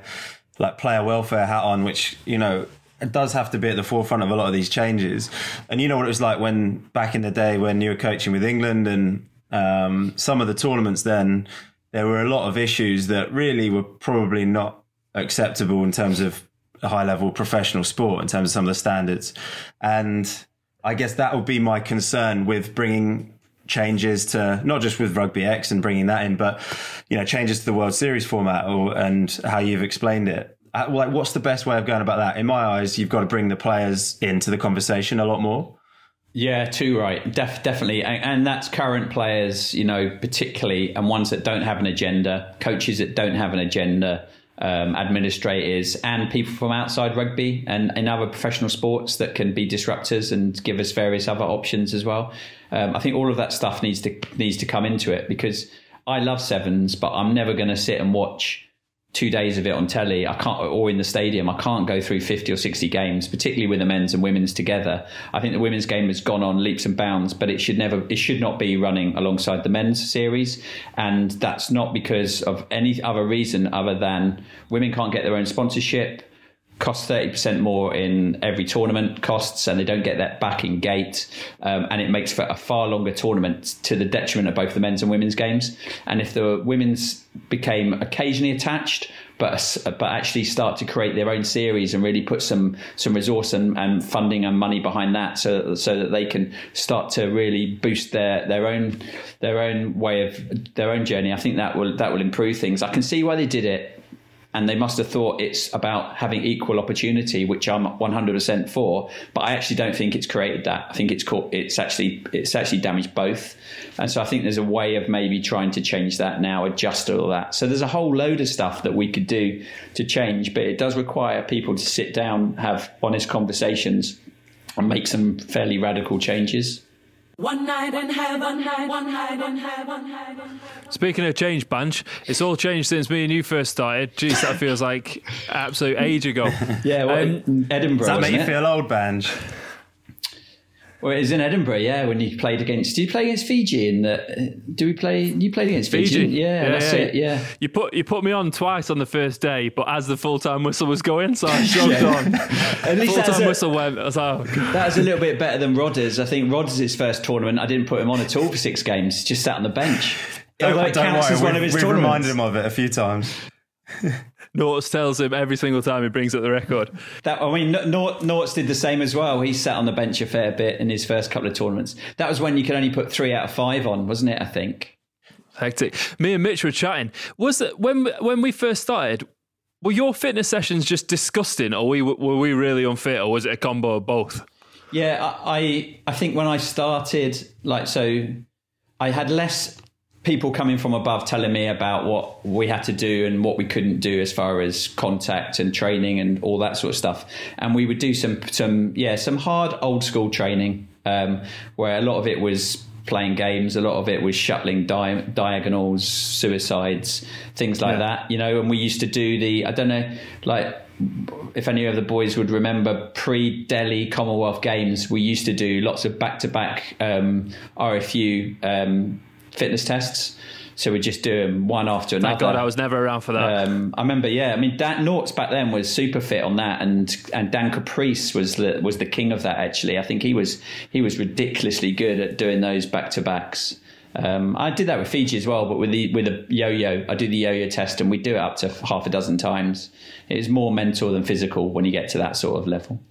like player welfare hat on, which you know it does have to be at the forefront of a lot of these changes. And you know what it was like when back in the day when you were coaching with England and um, some of the tournaments. Then there were a lot of issues that really were probably not acceptable in terms of high level professional sport in terms of some of the standards. And I guess that would be my concern with bringing changes to not just with Rugby X and bringing that in, but you know changes to the World Series format or, and how you've explained it. Uh, like, what's the best way of going about that? In my eyes, you've got to bring the players into the conversation a lot more. Yeah, too right. Def- definitely. And, and, that's current players, you know, particularly, and ones that don't have an agenda, coaches that don't have an agenda, um, administrators, and people from outside rugby and in other professional sports that can be disruptors and give us various other options as well. Um, I think all of that stuff needs to needs to come into it because I love sevens, but I'm never going to sit and watch two days of it on telly, I can't, or in the stadium, I can't go through 50 or 60 games, particularly with the men's and women's together. I think the women's game has gone on leaps and bounds, but it should never, it should not be running alongside the men's series. And that's not because of any other reason other than women can't get their own sponsorship costs 30% more in every tournament costs and they don't get that back in gate. Um, and it makes for a far longer tournament to the detriment of both the men's and women's games. And if the women's became occasionally attached but but actually start to create their own series and really put some some resource and, and funding and money behind that so so that they can start to really boost their their own their own way of their own journey I think that will that will improve things. I can see why they did it and they must have thought it's about having equal opportunity, which I'm 100% for. But I actually don't think it's created that. I think it's caught, it's actually it's actually damaged both, and so I think there's a way of maybe trying to change that now, adjust all that. So there's a whole load of stuff that we could do to change, but it does require people to sit down, have honest conversations, and make some fairly radical changes. One night in heaven, one night in heaven. Speaking of change, Banj, it's all changed since me and you first started. Jeez, that feels like absolute age ago. yeah, well, um, Edinburgh. Does that make you it? feel old, Banj? Well, it was in Edinburgh, yeah. When you played against, do you play against Fiji? In the, do we play? You played against Fiji? Fiji. Yeah, yeah, that's yeah. it. Yeah. You put you put me on twice on the first day, but as the full time whistle was going, so I jogged yeah. on. At least full time whistle went. I was like, oh, that was a little bit better than Rodders. I think Rodders' first tournament, I didn't put him on at all for six games. Just sat on the bench. Don't, Although it counts worry, as one of his we've reminded him of it a few times. Norts tells him every single time he brings up the record. That I mean, Norts did the same as well. He sat on the bench a fair bit in his first couple of tournaments. That was when you could only put three out of five on, wasn't it? I think. Hectic. Me and Mitch were chatting. Was it when when we first started? Were your fitness sessions just disgusting, or we were we really unfit, or was it a combo of both? Yeah, I I think when I started, like so, I had less people coming from above telling me about what we had to do and what we couldn't do as far as contact and training and all that sort of stuff. And we would do some some yeah some hard old school training um, where a lot of it was playing games, a lot of it was shuttling di- diagonals, suicides, things like yeah. that. You know, and we used to do the I don't know like. If any of the boys would remember pre Delhi Commonwealth Games, we used to do lots of back to back RFU um, fitness tests. So we just do them one after another. Thank God I was never around for that. Um, I remember, yeah. I mean, Dan Nortz back then was super fit on that, and and Dan Caprice was the was the king of that. Actually, I think he was he was ridiculously good at doing those back to backs. Um, I did that with Fiji as well, but with the with a yo-yo, I do the yo-yo test, and we do it up to half a dozen times. It is more mental than physical when you get to that sort of level.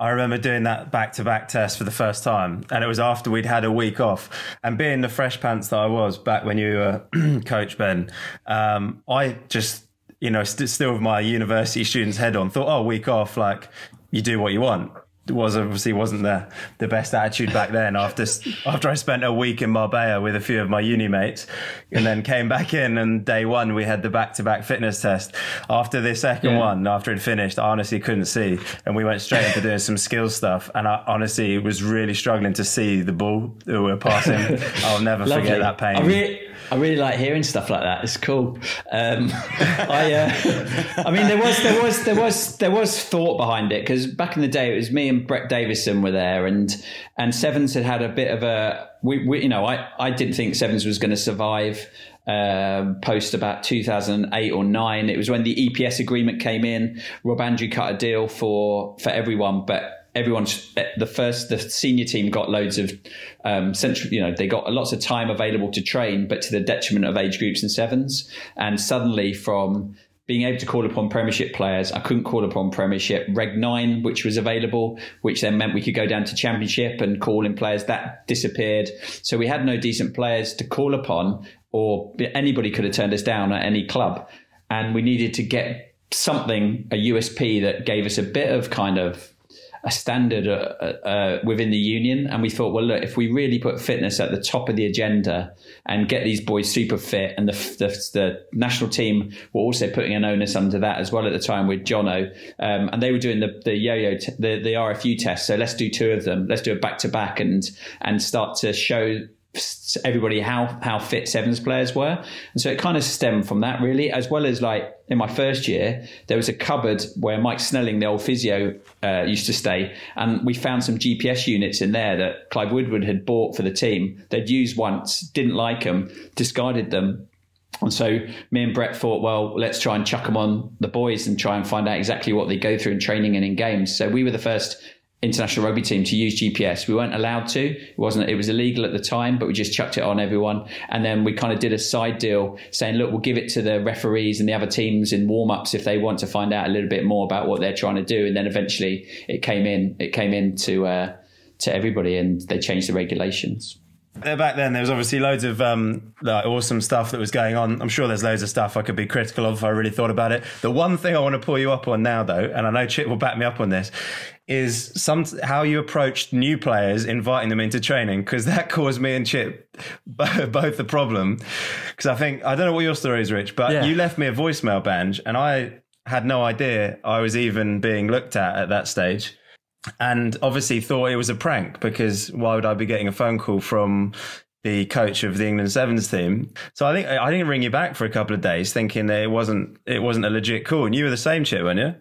I remember doing that back to back test for the first time, and it was after we'd had a week off. And being the fresh pants that I was back when you were coach Ben, um, I just, you know, st- still with my university students head on, thought, oh, week off, like you do what you want was obviously wasn't the the best attitude back then after after I spent a week in Marbella with a few of my uni mates and then came back in and day one we had the back to back fitness test. After the second yeah. one after it finished I honestly couldn't see and we went straight into doing some skill stuff and I honestly was really struggling to see the ball that we were passing. I'll never forget that pain I really like hearing stuff like that. It's cool. Um, I, uh, I mean, there was there was there was there was thought behind it because back in the day it was me and Brett Davison were there, and and Sevens had had a bit of a we, we you know I I didn't think Sevens was going to survive. Um, post about 2008 or 9 it was when the EPS agreement came in Rob Andrew cut a deal for for everyone but everyone's the first the senior team got loads of um, central you know they got lots of time available to train but to the detriment of age groups and sevens and suddenly from being able to call upon Premiership players. I couldn't call upon Premiership. Reg 9, which was available, which then meant we could go down to Championship and call in players, that disappeared. So we had no decent players to call upon, or anybody could have turned us down at any club. And we needed to get something, a USP that gave us a bit of kind of a standard uh, uh, within the union. And we thought, well, look, if we really put fitness at the top of the agenda and get these boys super fit, and the, the, the national team were also putting an onus under that as well at the time with Jono, um, and they were doing the the yo-yo t- the the RFU test. So let's do two of them. Let's do it back to back and and start to show everybody how how fit sevens players were. And so it kind of stemmed from that really as well as like in my first year there was a cupboard where mike snelling the old physio uh, used to stay and we found some gps units in there that clive woodward had bought for the team. They'd used once didn't like them discarded them. And so me and Brett thought, well, let's try and chuck them on the boys and try and find out exactly what they go through in training and in games. So we were the first international rugby team to use GPS. We weren't allowed to. It wasn't. It was illegal at the time, but we just chucked it on everyone. And then we kind of did a side deal, saying, "Look, we'll give it to the referees and the other teams in warm ups if they want to find out a little bit more about what they're trying to do." And then eventually, it came in. It came in to uh, to everybody, and they changed the regulations. Back then, there was obviously loads of um, like awesome stuff that was going on. I'm sure there's loads of stuff I could be critical of if I really thought about it. The one thing I want to pull you up on now, though, and I know Chip will back me up on this, is some how you approached new players, inviting them into training, because that caused me and Chip both the problem. Because I think I don't know what your story is, Rich, but Yeah. you left me a voicemail, Banj, and I had no idea I was even being looked at at that stage and obviously thought it was a prank because why would I be getting a phone call from the coach of the England Sevens team? So I think I didn't ring you back for a couple of days, thinking that it wasn't it wasn't a legit call. And you were the same chip, weren't you?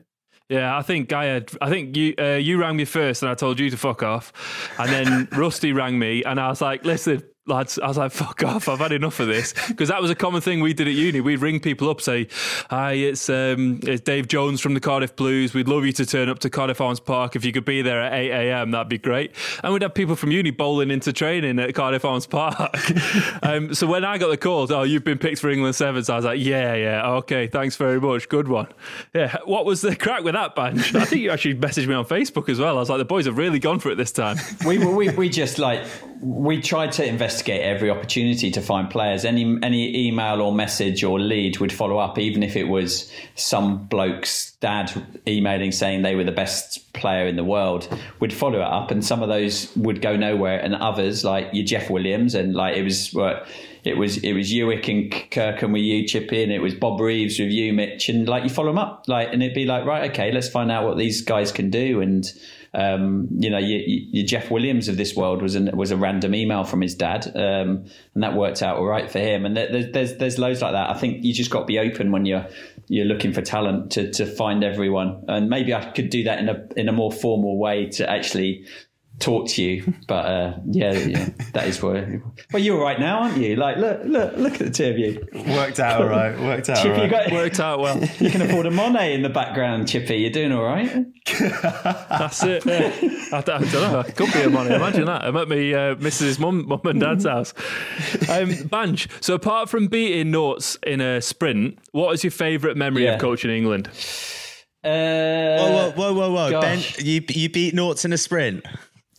Yeah, I think had. I think you uh, you rang me first, and I told you to fuck off, and then Rusty rang me, and I was like, "Listen, lads," I was like, "Fuck off! I've had enough of this." Because that was a common thing we did at uni. We'd ring people up, say, "Hi, it's um, it's Dave Jones from the Cardiff Blues. We'd love you to turn up to Cardiff Arms Park. If you could be there at eight a.m., that'd be great." And we'd have people from uni bowling into training at Cardiff Arms Park. um, so when I got the call, "Oh, you've been picked for England Sevens," I was like, "Yeah, yeah, okay, thanks very much, good one." Yeah, what was the crack with that Banj? I think you actually messaged me on Facebook as well. I was like, the boys have really gone for it this time. we, we we just like we tried to investigate every opportunity to find players. Any any email or message or lead would follow up, even if it was some bloke's dad emailing saying they were the best player in the world. We'd follow it up, and some of those would go nowhere, and others like your Jeff Williams and like it was. It was it was Ewick and Kirkham with you, Chippy, and it was Bob Reeves with you, Mitch, and like you follow them up, like, and it'd be like, right, okay, let's find out what these guys can do, and um, you know, your, your Jeff Williams of this world was an, was a random email from his dad, um, and that worked out all right for him. And there, there's there's loads like that. I think you just got to be open when you're you're looking for talent to to find everyone. And maybe I could do that in a in a more formal way to actually talk to you. But uh, yeah, yeah, that is where. Well, you're all right now, aren't you? Like, look, look, look at the two of you. Worked out all right. Worked out all Chippy, you right. got. Worked out well. You can afford a Monet in the background, Chippy. You're doing all right. That's it. Yeah. I, don't, I don't know. It could be a money. Imagine that. I'm at me uh, Mrs. Mum, mum and dad's house. Um, Banj. So apart from beating Norts in a sprint, what is your favourite memory Yeah. of coaching England? Uh, Whoa, whoa, whoa, whoa, whoa. Ben, you, you beat Norts in a sprint.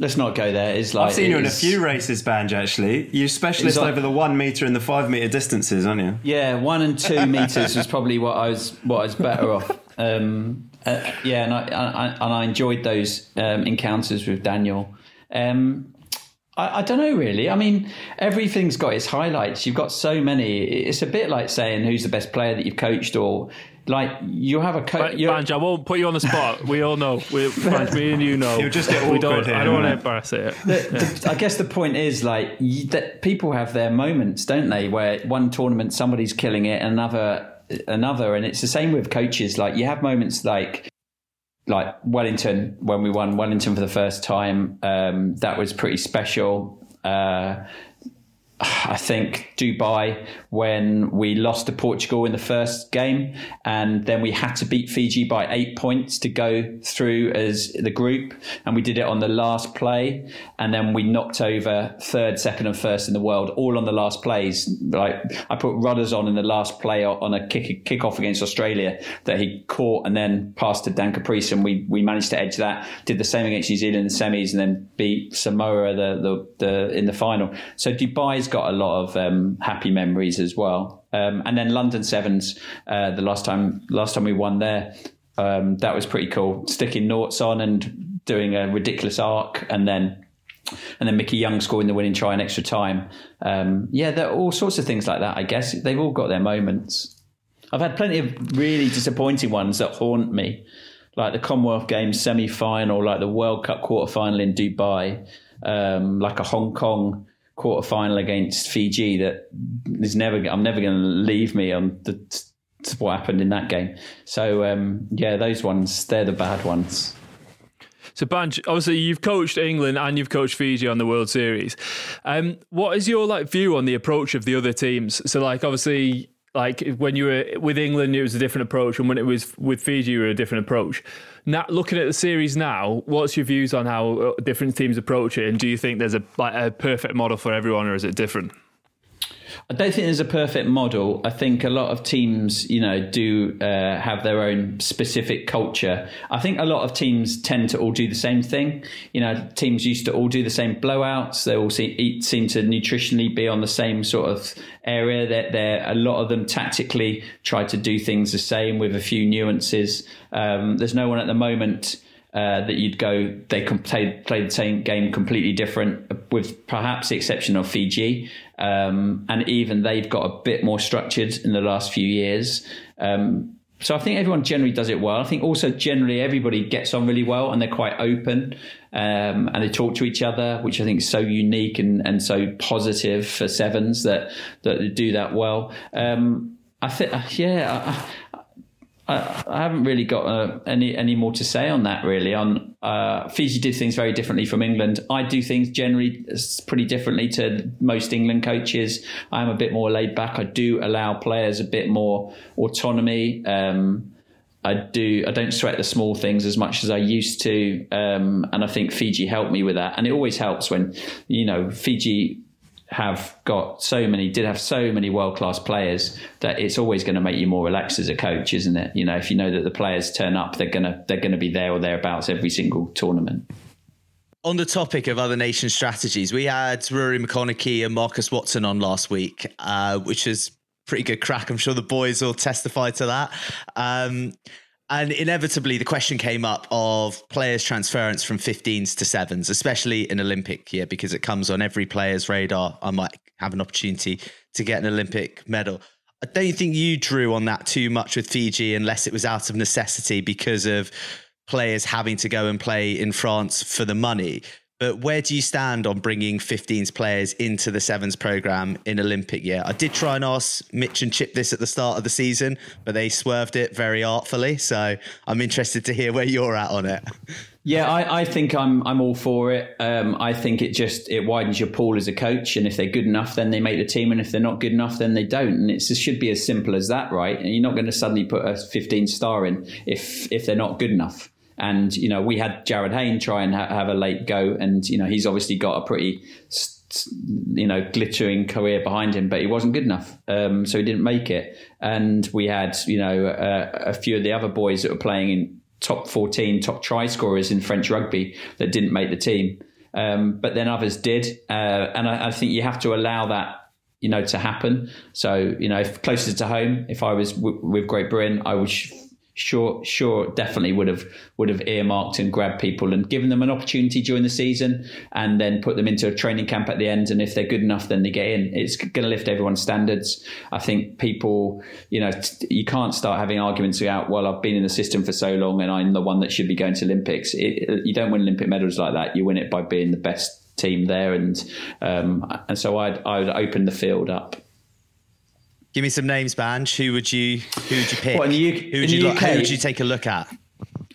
Let's not go there. It's like I've seen you in a few races, Banj. Actually, you're specialist like- over the one meter and the five meter distances, aren't you? Yeah, one and two meters was probably what I was what I was better off. Um, uh, yeah, and I, I and I enjoyed those um, encounters with Daniel. Um, I, I don't know really. I mean, everything's got its highlights. You've got so many. It's a bit like saying who's the best player that you've coached, or like you have a coach. Ba- Banj, I won't put you on the spot. We all know. We, Banj, me and you know. You'll just get we don't, awkward here, I don't want to embarrass it. the, the, I guess the point is like you, that people have their moments, don't they? Where one tournament somebody's killing it, another another, and it's the same with coaches. Like you have moments like like Wellington when we won Wellington for the first time. Um, that was pretty special. Uh, I think Dubai when we lost to Portugal in the first game, and then we had to beat Fiji by eight points to go through as the group, and we did it on the last play, and then we knocked over third, second, and first in the world, all on the last plays. Like I put Rudders on in the last play on a kick kickoff against Australia that he caught and then passed to Dan Caprice, and we we managed to edge that. Did the same against New Zealand in the semis, and then beat Samoa the the, the in the final. So Dubai's got a lot of um, happy memories as well. Um, and then London Sevens, uh, the last time last time we won there, um, that was pretty cool. Sticking Norts on and doing a ridiculous arc, and then and then Mickey Young scoring the winning try in extra time. Um, yeah, there are all sorts of things like that. I guess they've all got their moments. I've had plenty of really disappointing ones that haunt me, like the Commonwealth Games semi final, like the World Cup quarter final in Dubai, um, like a Hong Kong quarter final against Fiji that is never. I'm never going to leave me on the what happened in that game. So um, yeah, those ones they're the bad ones. So, Banj, obviously you've coached England and you've coached Fiji on the World Series. Um, what is your like view on the approach of the other teams? So, like, obviously, like when you were with England, it was a different approach, and when it was with Fiji, you were a different approach. Now, looking at the series now, what's your views on how uh, different teams approach it, and do you think there's a like a perfect model for everyone, or is it different? I don't think there's a perfect model. I think a lot of teams, you know, do uh, have their own specific culture. I think a lot of teams tend to all do the same thing. You know, teams used to all do the same blowouts. They all seem, seem to nutritionally be on the same sort of area. That they're, a lot of them tactically try to do things the same with a few nuances. Um, there's no one at the moment. Uh, that you'd go, they play, play the same game completely different, with perhaps the exception of Fiji. Um, and even they've got a bit more structured in the last few years. Um, so I think everyone generally does it well. I think also generally everybody gets on really well and they're quite open um, and they talk to each other, which I think is so unique and, and so positive for sevens that that do that well. Um, I think, yeah, I, I haven't really got uh, any any more to say on that. Really, on uh, Fiji did things very differently from England. I do things generally pretty differently to most England coaches. I'm a bit more laid back. I do allow players a bit more autonomy. Um, I do. I don't sweat the small things as much as I used to, um, and I think Fiji helped me with that. And it always helps when you know Fiji have got so many, did have so many world class players that it's always going to make you more relaxed as a coach, isn't it? You know, if you know that the players turn up, they're gonna they're gonna be there or thereabouts every single tournament. On the topic of other nation strategies, we had Rory McConaughey and Marcus Watson on last week, uh, which is pretty good crack. I'm sure the boys will testify to that. Um, and inevitably, the question came up of players' transference from 15s to sevens, especially in Olympic year, because it comes on every player's radar. I might have an opportunity to get an Olympic medal. I don't think you drew on that too much with Fiji, unless it was out of necessity because of players having to go and play in France for the money. But where do you stand on bringing 15s players into the sevens program in Olympic year? I did try and ask Mitch and Chip this at the start of the season, but they swerved it very artfully. So I'm interested to hear where you're at on it. Yeah, I, I think I'm I'm all for it. Um, I think it just it widens your pool as a coach, and if they're good enough, then they make the team, and if they're not good enough, then they don't. And it should be as simple as that, right? And you're not going to suddenly put a 15 star in if if they're not good enough. And you know, we had Jarryd Hayne try and ha- have a late go, and you know, he's obviously got a pretty you know glittering career behind him, but he wasn't good enough, um, so he didn't make it. And we had you know uh, a few of the other boys that were playing in top 14, top try scorers in French rugby that didn't make the team. Um, but then others did, uh, and I, I, think you have to allow that you know to happen. So you know, if closer to home, if I was w- with Great Britain, I would. Sure, sure, definitely would have would have earmarked and grabbed people and given them an opportunity during the season, and then put them into a training camp at the end. And if they're good enough, then they get in. It's going to lift everyone's standards. I think people, you know, you can't start having arguments about, well, I've been in the system for so long, and I'm the one that should be going to Olympics. It, you don't win Olympic medals like that. You win it by being the best team there, and um, and so I'd I'd open the field up. Give me some names, Banj. Who would you who would you pick? What, U- who would you look, who would you take a look at?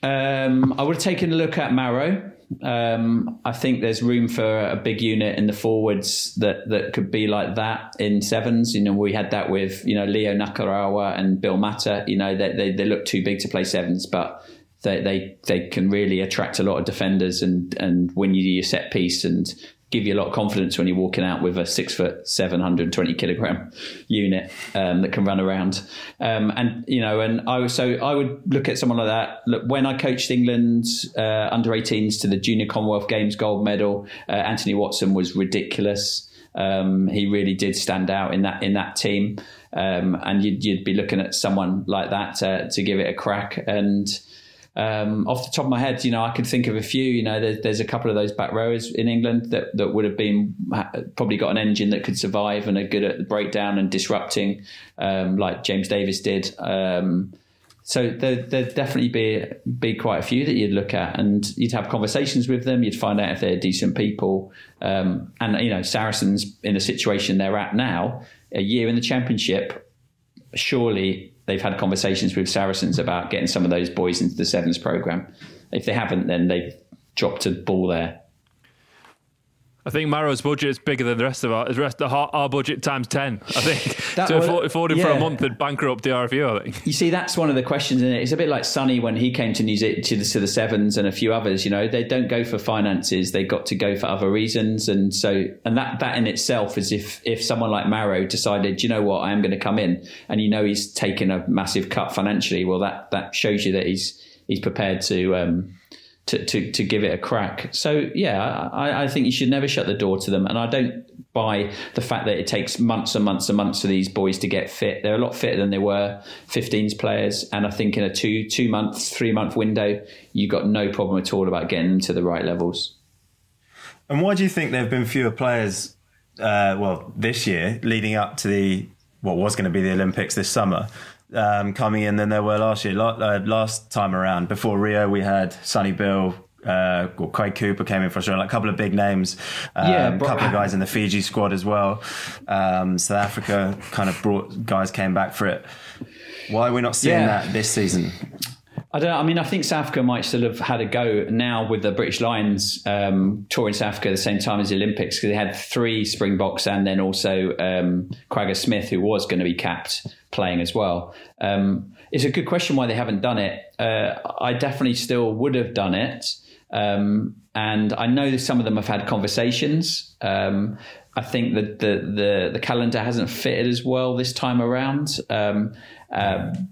Um, I would have taken a look at Maro. Um, I think there's room for a big unit in the forwards that, that could be like that in sevens. You know, we had that with you know Leo Nakarawa and Bill Mata. You know, they, they they look too big to play sevens, but they they they can really attract a lot of defenders and and win you your set piece and give you a lot of confidence when you're walking out with a six foot, 720 kilogram unit um, that can run around. Um, and, you know, and I was, so I would look at someone like that. Look, when I coached England uh, under 18s to the Junior Commonwealth Games gold medal, uh, Anthony Watson was ridiculous. Um, he really did stand out in that in that team, um, and you'd, you'd, be looking at someone like that to give it a crack. And um, off the top of my head, you know, I could think of a few. You know, there's, there's a couple of those back rowers in England that, that would have been probably got an engine that could survive and are good at the breakdown and disrupting, um, like James Davies did. Um, so there, there'd definitely be be quite a few that you'd look at, and you'd have conversations with them. You'd find out if they're decent people. Um, and you know, Saracens in the situation they're at now, a year in the championship, surely they've had conversations with Saracens about getting some of those boys into the sevens program. If they haven't, then they've dropped a ball there. I think Maro's budget is bigger than the rest of our the rest of our, our budget times ten. I think That to afford, afford him for a month and bankrupt the RFU. I think. You see, that's one of the questions, in and it's a bit like Sonny when he came to New Zealand to the, to the sevens and a few others. You know, they don't go for finances; they got to go for other reasons, and so and that that in itself is if if someone like Maro decided, you know what, I am going to come in, and you know he's taken a massive cut financially. Well, that that shows you that he's he's prepared to. Um, to, to, to give it a crack. So yeah, I, I think you should never shut the door to them. And I don't buy the fact that it takes months and months and months for these boys to get fit. They're a lot fitter than they were 15s players. And I think in a two two month, three month window, you've got no problem at all about getting them to the right levels. And why do you think there have been fewer players, uh, well, this year leading up to the what was going to be the Olympics this summer, um, coming in than there were last year? Uh, last time around, before Rio, we had Sonny Bill. Uh, well, Quade Cooper came in for Australia, like a couple of big names, um, Yeah, a couple of guys in the Fiji squad as well. Um, South Africa kind of brought guys came back for it. Why are we not seeing Yeah. that this season? I don't. I mean, I think South Africa might still have had a go now with the British Lions um, touring South Africa at the same time as the Olympics because they had three Springboks and then also um, Kwagga Smith, who was going to be capped, playing as well. Um, it's a good question why they haven't done it. Uh, I definitely still would have done it, um, and I know that some of them have had conversations. Um, I think that the, the the calendar hasn't fitted as well this time around. Um, um,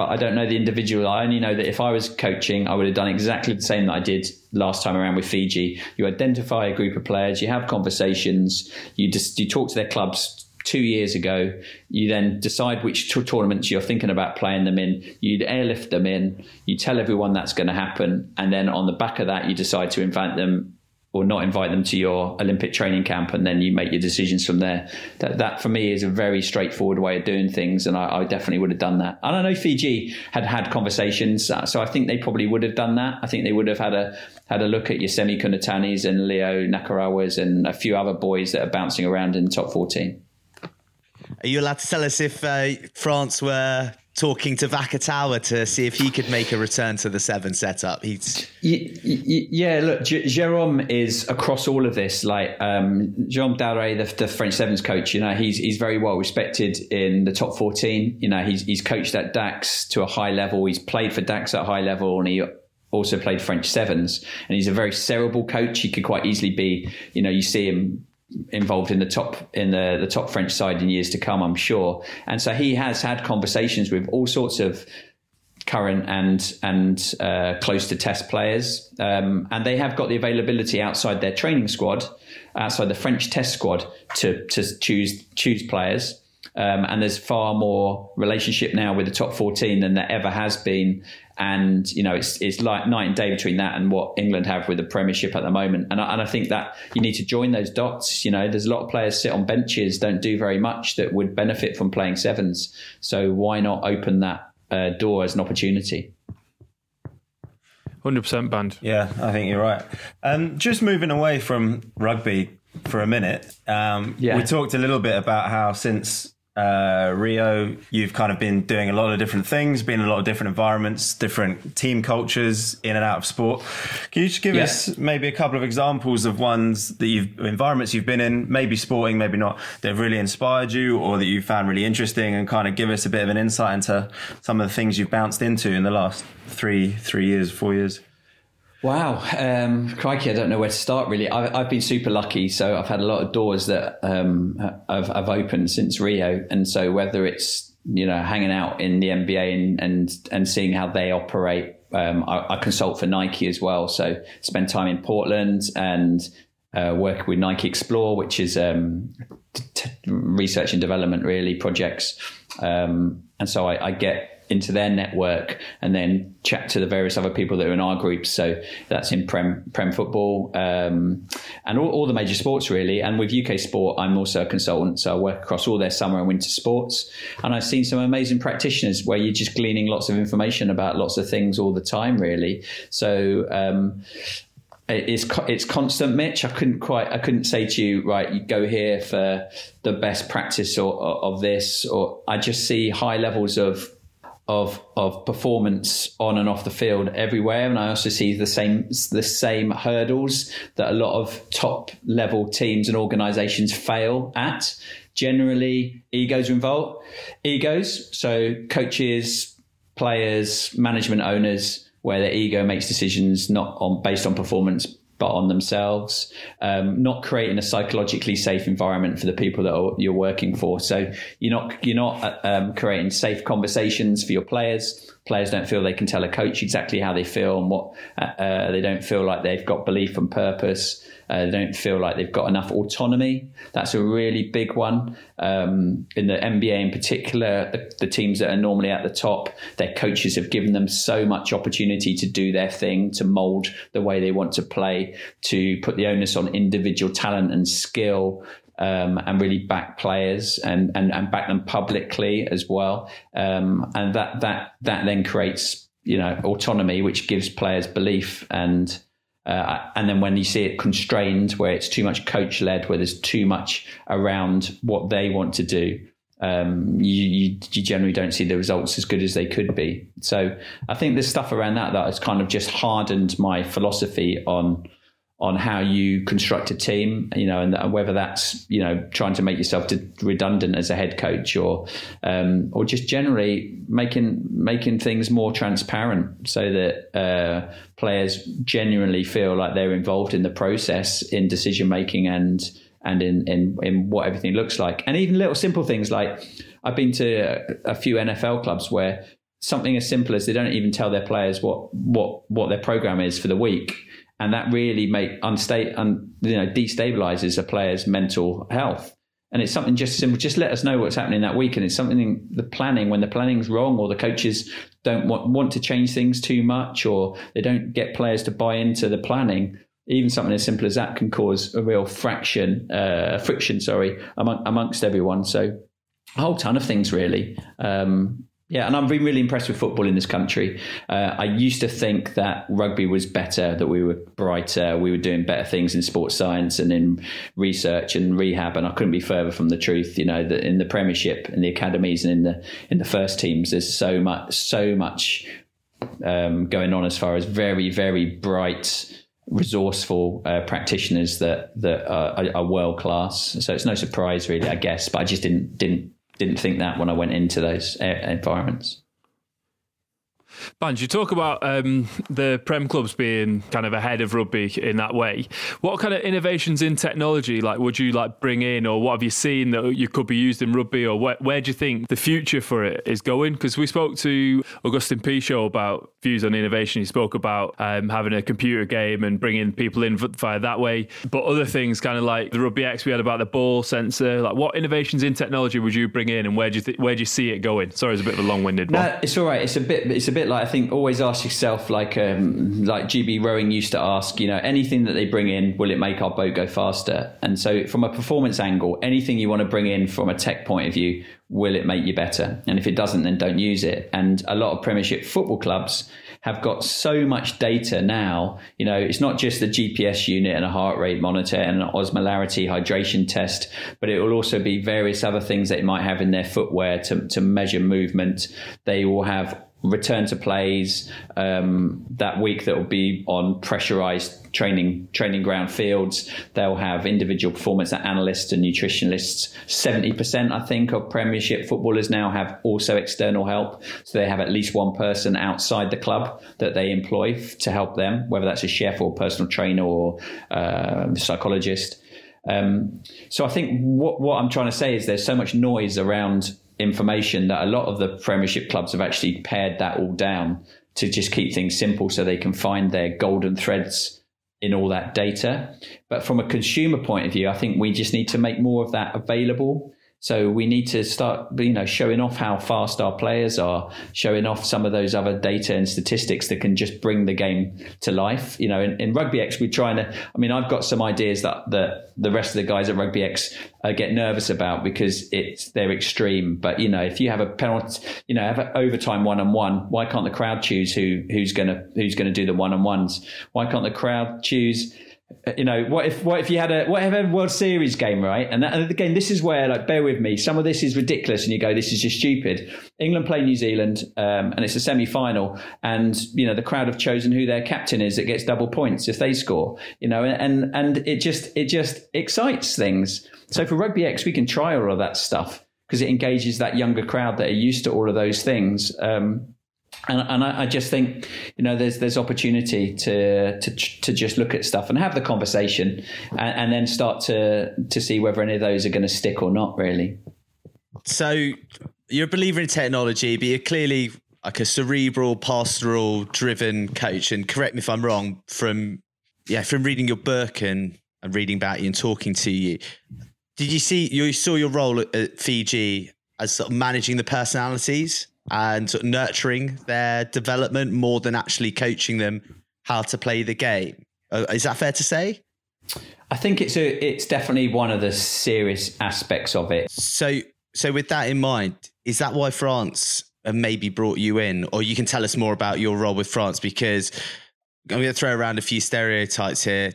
but I don't know the individual. I only know that if I was coaching, I would have done exactly the same that I did last time around with Fiji. You identify a group of players, you have conversations, you just you talk to their clubs two years ago. You then decide which t- tournaments you're thinking about playing them in. You'd airlift them in. You tell everyone that's going to happen, and then on the back of that, you decide to invite them or not invite them to your Olympic training camp, and then you make your decisions from there. That, that for me is a very straightforward way of doing things, and I, I definitely would have done that. And I know Fiji had had conversations, uh, so I think they probably would have done that. I think they would have had a had a look at your Semi Kunatanis and Leo Nakarawas and a few other boys that are bouncing around in the top fourteen. Are you allowed to tell us if uh, France were talking to Vakatawa to see if he could make a return to the seven setup? He's Yeah, look, J- Jérôme is across all of this. Like um, Jérôme Daret, the, the French sevens coach, you know, he's he's very well respected in the top fourteen. You know, he's he's coached at Dax to a high level. He's played for Dax at a high level, and he also played French sevens. And he's a very cerebral coach. He could quite easily be, you know, you see him involved in the top in the the top French side in years to come, I'm sure. And so he has had conversations with all sorts of current and and uh, close to test players, um, and they have got the availability outside their training squad, outside the French test squad, to to choose choose players. Um, and there's far more relationship now with the top 14 than there ever has been. And you know, it's it's like night and day between that and what England have with the Premiership at the moment. And I, and I think that you need to join those dots. You know, there's a lot of players sit on benches, don't do very much that would benefit from playing sevens. So why not open that uh, door as an opportunity. Hundred percent Banj. Yeah, I think you're right. Um, just moving away from rugby for a minute, um, Yeah. we talked a little bit about how since uh, Rio, you've kind of been doing a lot of different things, been in a lot of different environments, different team cultures in and out of sport. Can you just give Yeah. us maybe a couple of examples of ones that you've environments you've been in, maybe sporting, maybe not, that have really inspired you or that you found really interesting, and kind of give us a bit of an insight into some of the things you've bounced into in the last three three years, four years. Wow, um, crikey! I don't know where to start. Really, I've, I've been super lucky. So I've had a lot of doors that um, have, have opened since Rio, and so whether it's you know hanging out in the NBA and and, and seeing how they operate, um, I, I consult for Nike as well. So spend time in Portland and uh, work with Nike Explore, which is um, t- t- research and development really projects, um, and so I, I get into their network and then chat to the various other people that are in our groups. So that's in Prem Prem football um, and all, all the major sports really. And with UK Sport, I'm also a consultant, so I work across all their summer and winter sports. And I've seen some amazing practitioners where you're just gleaning lots of information about lots of things all the time, really. So. Um, it's it's constant, Mitch. I couldn't quite. I couldn't say to you, right? You go here for the best practice or, or of this, or I just see high levels of of of performance on and off the field everywhere, and I also see the same the same hurdles that a lot of top level teams and organisations fail at. Generally, egos involved. Egos, so coaches, players, management owners, where their ego makes decisions not on based on performance but on themselves, um, not creating a psychologically safe environment for the people that are, you're working for. So you're not you're not um, creating safe conversations for your players. Players don't feel they can tell a coach exactly how they feel and what uh, uh, they don't feel like they've got belief and purpose. Uh, they don't feel like they've got enough autonomy. That's a really big one. Um, in the NBA in particular, the, the teams that are normally at the top, their coaches have given them so much opportunity to do their thing, to mold the way they want to play, to put the onus on individual talent and skill. Um, and really back players and, and, and back them publicly as well. Um, and that, that, that then creates, you know, autonomy, which gives players belief and, uh, and then when you see it constrained, where it's too much coach led, where there's too much around what they want to do, um, you, you, you generally don't see the results as good as they could be. So I think there's stuff around that that has kind of just hardened my philosophy on on how you construct a team, you know, and whether that's you know trying to make yourself redundant as a head coach or um, or just generally making making things more transparent so that uh, players genuinely feel like they're involved in the process in decision making and and in, in in what everything looks like, and even little simple things like I've been to a, a few NFL clubs where something as simple as they don't even tell their players what what what their program is for the week and that really make unstate un, you know destabilizes a player's mental health. And it's something just simple just let us know what's happening that week and it's something the planning when the planning's wrong or the coaches don't want, want to change things too much or they don't get players to buy into the planning even something as simple as that can cause a real fraction uh, friction sorry among, amongst everyone. So a whole ton of things really. Um, yeah, and I've been really impressed with football in this country. Uh, I used to think that rugby was better, that we were brighter, we were doing better things in sports science and in research and rehab, and I couldn't be further from the truth. You know, that in the Premiership, in the academies, and in the in the first teams, there's so much, so much um, going on as far as very, very bright. Resourceful uh, practitioners that that are, are world class, so it's no surprise, really, I guess. But I just didn't didn't didn't think that when I went into those environments. Banj, you talk about um, the Prem clubs being kind of ahead of rugby in that way. What kind of innovations in technology, like, would you like bring in, or what have you seen that you could be used in rugby, or where, where do you think the future for it is going? Because we spoke to Agustín Pichot about views on innovation. He spoke about um, having a computer game and bringing people in via that way. But other things, kind of like the Rugby X, we had about the ball sensor. Like, what innovations in technology would you bring in, and where do you th- where do you see it going? Sorry, it's a bit of a long-winded one. No, it's all right. It's a bit. It's a bit like I think always ask yourself, like um, like GB Rowing used to ask, you know, anything that they bring in, will it make our boat go faster? And so, from a performance angle, anything you want to bring in from a tech point of view, will it make you better? And if it doesn't, then don't use it. And a lot of Premiership football clubs have got so much data now. You know, it's not just the GPS unit and a heart rate monitor and an osmolarity hydration test, but it will also be various other things they might have in their footwear to, to measure movement. They will have return to plays um, that week that will be on pressurized training training ground fields. They'll have individual performance analysts and nutritionalists. 70% i think of premiership footballers now have also external help. So they have at least one person outside the club that they employ to help them whether that's a chef or personal trainer or uh, psychologist. Um, so i think what, what i'm trying to say is there's so much noise around information that a lot of the Premiership clubs have actually pared that all down to just keep things simple so they can find their golden threads in all that data. But from a consumer point of view, I think we just need to make more of that available so we need to start, you know, showing off how fast our players are, showing off some of those other data and statistics that can just bring the game to life. You know, in, in Rugby X, we're trying to. I mean, I've got some ideas that that the rest of the guys at Rugby X uh, get nervous about because it's they're extreme. But you know, if you have a penalty, you know, have an overtime one on one, why can't the crowd choose who who's gonna who's gonna do the one on ones? Why can't the crowd choose? You know, what if what if you had a whatever World Series game, right? And, that, and again, this is where, like, bear with me. Some of this is ridiculous, and you go, "This is just stupid." England play New Zealand, um, and it's a semi-final, and you know the crowd have chosen who their captain is that gets double points if they score. You know, and and it just it just excites things. So for Rugby X, we can try all of that stuff because it engages that younger crowd that are used to all of those things. Um, and, and I, I, just think you know there's there's opportunity to to to just look at stuff and have the conversation and, and then start to to see whether any of those are going to stick or not really. So you're a believer in technology but you're clearly like a cerebral pastoral driven coach and correct me if i'm wrong from yeah from reading your book and, and reading about you and talking to you did you see you saw your role at, at fiji as sort of managing the personalities and sort of nurturing their development more than actually coaching them how to play the game. Uh, is that fair to say? I think it's a it's definitely one of the serious aspects of it. So so with that in mind, is that why France maybe brought you in, or you can tell us more about your role with France because I'm going to throw around a few stereotypes here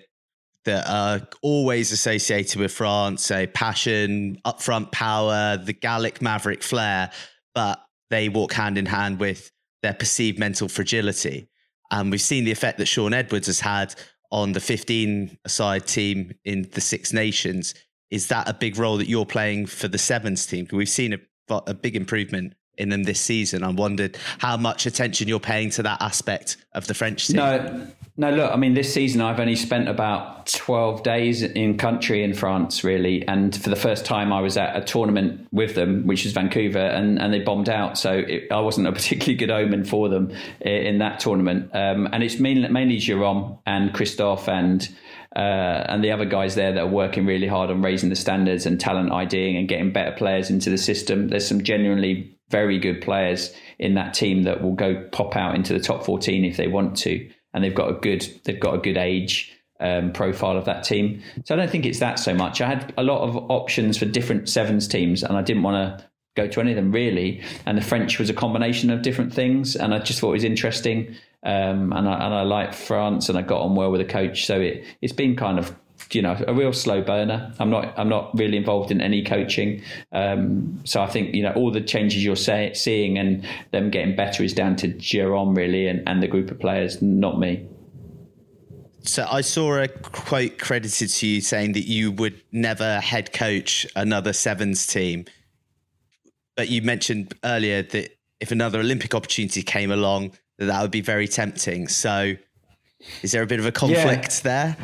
that are always associated with France, say passion, upfront power, the Gallic maverick flair, but they walk hand in hand with their perceived mental fragility. And we've seen the effect that Shaun Edwards has had on the 15 side team in the Six Nations. Is that a big role that you're playing for the Sevens team? We've seen a, a big improvement in them this season. I wondered how much attention you're paying to that aspect of the French team. No, no. Look, I mean, this season I've only spent about twelve days in country in France, really, and for the first time I was at a tournament with them, which is Vancouver, and, and they bombed out. So it, I wasn't a particularly good omen for them in, that tournament. Um, and it's mainly, mainly Jérôme and Christophe and. Uh, and the other guys there that are working really hard on raising the standards and talent IDing and getting better players into the system. There's some genuinely very good players in that team that will go pop out into the top 14 if they want to, and they've got a good they've got a good age um, profile of that team. So I don't think it's that so much. I had a lot of options for different sevens teams, and I didn't want to go to any of them really. And the French was a combination of different things, and I just thought it was interesting. Um, and I and I liked France, and I got on well with the coach. So it it's been kind of you know a real slow burner. I'm not I'm not really involved in any coaching, um, so I think you know all the changes you're say, seeing and them getting better is down to Jérôme really and, and the group of players, not me. So I saw a quote credited to you saying that you would never head coach another sevens team, but you mentioned earlier that if another Olympic opportunity came along, that that would be very tempting. So. Is there a bit of a conflict yeah. there?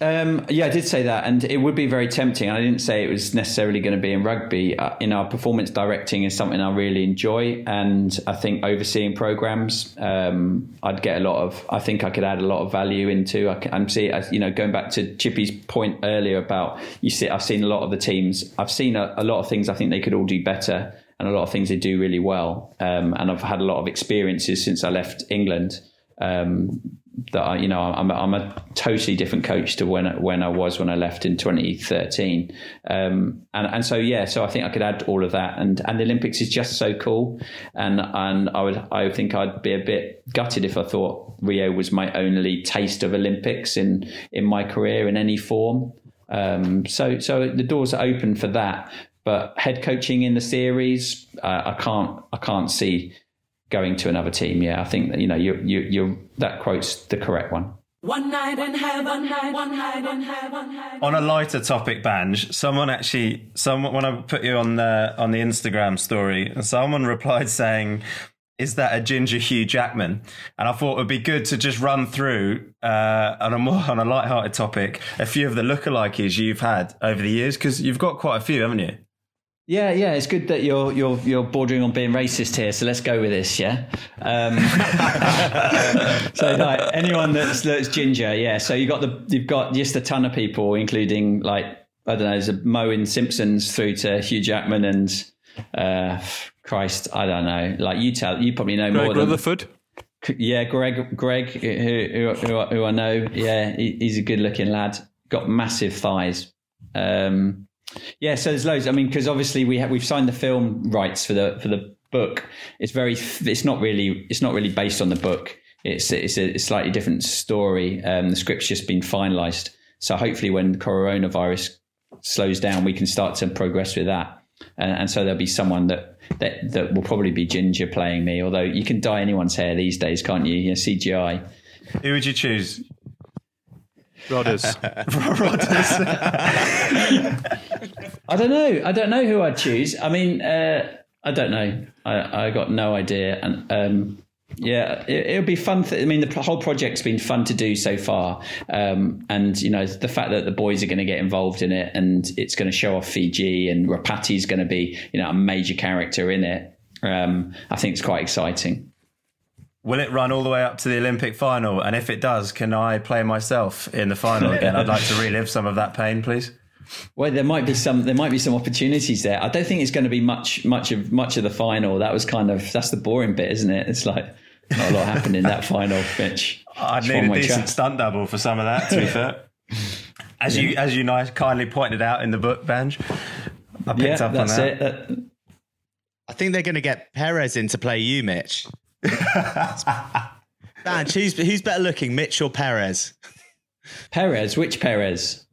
Um, yeah, I did say that, and it would be very tempting. I didn't say it was necessarily going to be in rugby. Uh, you know, performance directing is something I really enjoy, and I think overseeing programs, um, I'd get a lot of. I think I could add a lot of value into. I am see, you know, going back to Chippy's point earlier about you see, I've seen a lot of the teams. I've seen a, a lot of things. I think they could all do better, and a lot of things they do really well. Um, and I've had a lot of experiences since I left England Um, that I, you know, I'm, I'm a totally different coach to when when I was when I left in 2013, um, and and so yeah, so I think I could add all of that, and and the Olympics is just so cool, and and I would I think I'd be a bit gutted if I thought Rio was my only taste of Olympics in in my career in any form. Um, so so the doors are open for that, but head coaching in the series, uh, I can't I can't see going to another team. Yeah, I think that you know you you you that quote's the correct one. One night in heaven, night, one night in heaven. On a lighter topic, Banj, someone actually, someone when I put you on the on the Instagram story, someone replied saying, "Is that a ginger Hugh Jackman?" And I thought it would be good to just run through uh, on a more on a light-hearted topic a few of the lookalikes you've had over the years because you've got quite a few, haven't you? Yeah, yeah, it's good that you're you're you're bordering on being racist here. So let's go with this, yeah. Um, so like anyone that's that's ginger, yeah. So you got the you've got just a ton of people, including like I don't know, there's a Moe in Simpsons through to Hugh Jackman and uh, Christ, I don't know. Like you tell, you probably know Greg more. Than Rutherford. Yeah, Greg, Greg, who who, who I know. Yeah, he, he's a good looking lad. Got massive thighs. Um, yeah, so there's loads. I mean, because obviously we have we've signed the film rights for the for the book. It's very. It's not really. It's not really based on the book. It's it's a slightly different story. Um, the script's just been finalised. So hopefully, when coronavirus slows down, we can start to progress with that. And, and so there'll be someone that that that will probably be Ginger playing me. Although you can dye anyone's hair these days, can't you? You know, CGI. Who would you choose? Rodders. Rodders. I don't know. I don't know who I'd choose. I mean, uh, I don't know. I, I got no idea. And um, yeah, it, will be fun. Th- I mean, the whole project's been fun to do so far. Um, and, you know, the fact that the boys are going to get involved in it and it's going to show off Fiji and Rapati's going to be, you know, a major character in it, um, I think it's quite exciting. Will it run all the way up to the Olympic final? And if it does, can I play myself in the final again? I'd like to relive some of that pain, please. Well, there might be some there might be some opportunities there. I don't think it's going to be much much of much of the final. That was kind of that's the boring bit, isn't it? It's like not a lot happened in that final pitch. I'd need a decent stunt double for some of that. To be fair, as yeah. you as you nice kindly pointed out in the book, Banj, I picked yeah, up on that. It. That, I think they're going to get Perez in to play you, Mitch. Banj, who's who's better looking, Mitch or Perez? Perez, which Perez?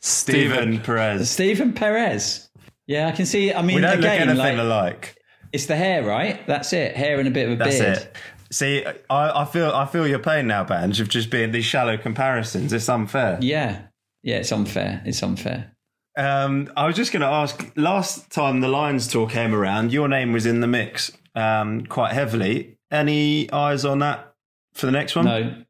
Stephen Perez. Stephen Perez. Yeah, I can see. I mean, we don't again, look anything like, alike. It's the hair, right? That's it. Hair and a bit of a That's beard. It. See, I, I, feel I feel your pain now, Banj, of just being these shallow comparisons. It's unfair. Yeah, yeah, it's unfair. It's unfair. Um, I was just going to ask. Last time the Lions tour came around, your name was in the mix um, quite heavily. Any eyes on that for the next one? No,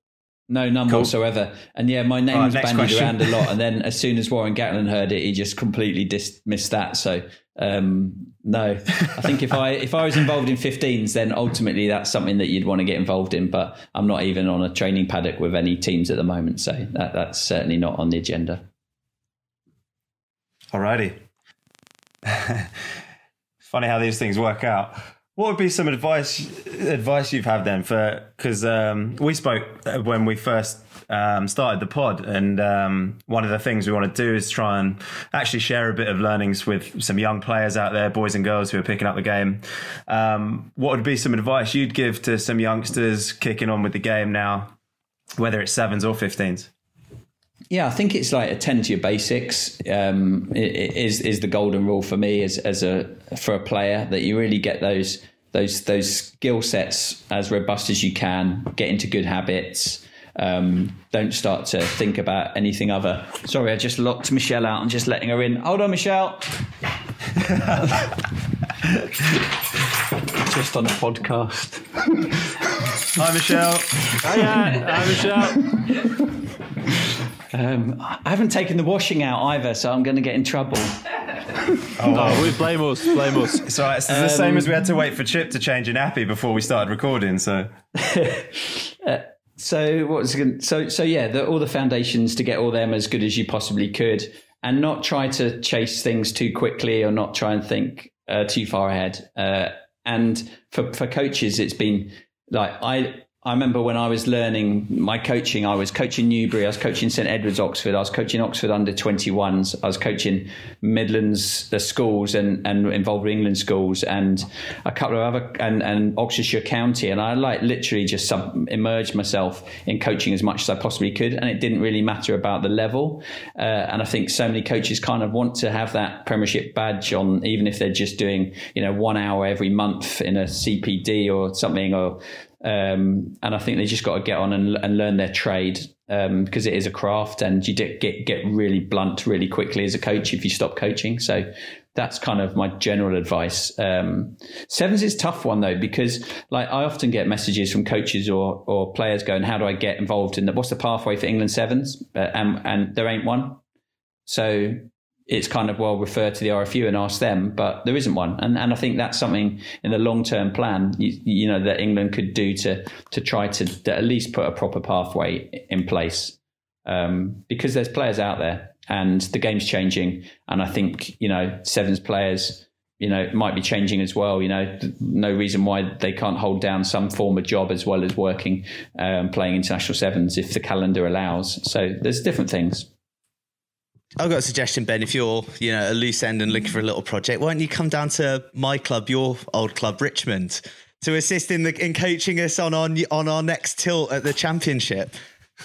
no, none cool. whatsoever. And yeah, my name right, was bandied question. around a lot. And then as soon as Warren Gatland heard it, he just completely dismissed that. So um, no, I think if I if I was involved in 15s, then ultimately that's something that you'd want to get involved in. But I'm not even on a training paddock with any teams at the moment, so that, that's certainly not on the agenda. Alrighty. Funny how these things work out. What would be some advice advice you've had then for because um, we spoke when we first um, started the pod, and um, one of the things we want to do is try and actually share a bit of learnings with some young players out there, boys and girls who are picking up the game. Um, what would be some advice you'd give to some youngsters kicking on with the game now, whether it's sevens or fifteens? Yeah, I think it's like attend to your basics. Um, is is the golden rule for me as as a for a player that you really get those those those skill sets as robust as you can, get into good habits. Um, don't start to think about anything other. Sorry, I just locked Michelle out and just letting her in. Hold on, Michelle. just on a podcast. Hi, Michelle. Hiya. Hi, Michelle. Um, I haven't taken the washing out either, so I'm going to get in trouble. oh, oh, we blame us, blame us. So it's the um, same as we had to wait for Chip to change a nappy before we started recording. So, uh, so what's so so yeah, the, all the foundations to get all them as good as you possibly could, and not try to chase things too quickly or not try and think uh, too far ahead. Uh, and for for coaches, it's been like I I remember when I was learning my coaching, I was coaching Newbury, I was coaching St Edward's Oxford, I was coaching Oxford under 21s, I was coaching Midlands the schools and, and involved with England schools and a couple of other and, and Oxfordshire County. And I like literally just sub, immersed myself in coaching as much as I possibly could. And it didn't really matter about the level. Uh, and I think so many coaches kind of want to have that premiership badge on, even if they're just doing, you know, one hour every month in a CPD or something or um, and I think they just got to get on and, and learn their trade um, because it is a craft, and you get get really blunt really quickly as a coach if you stop coaching. So that's kind of my general advice. Um, sevens is tough one though because like I often get messages from coaches or or players going, "How do I get involved in the, what's the pathway for England sevens?" Uh, and and there ain't one. So it's kind of well refer to the RFU and ask them, but there isn't one. And and I think that's something in the long term plan, you, you, know, that England could do to to try to, to at least put a proper pathway in place, um, because there's players out there and the game's changing, and I think you know sevens players. You know, might be changing as well. You know, no reason why they can't hold down some form of job as well as working, um, playing international sevens if the calendar allows. So there's different things. I've got a suggestion, Ben. If you're, you know, a loose end and looking for a little project, why don't you come down to my club, your old club, Richmond, to assist in the in coaching us on our on our next tilt at the championship?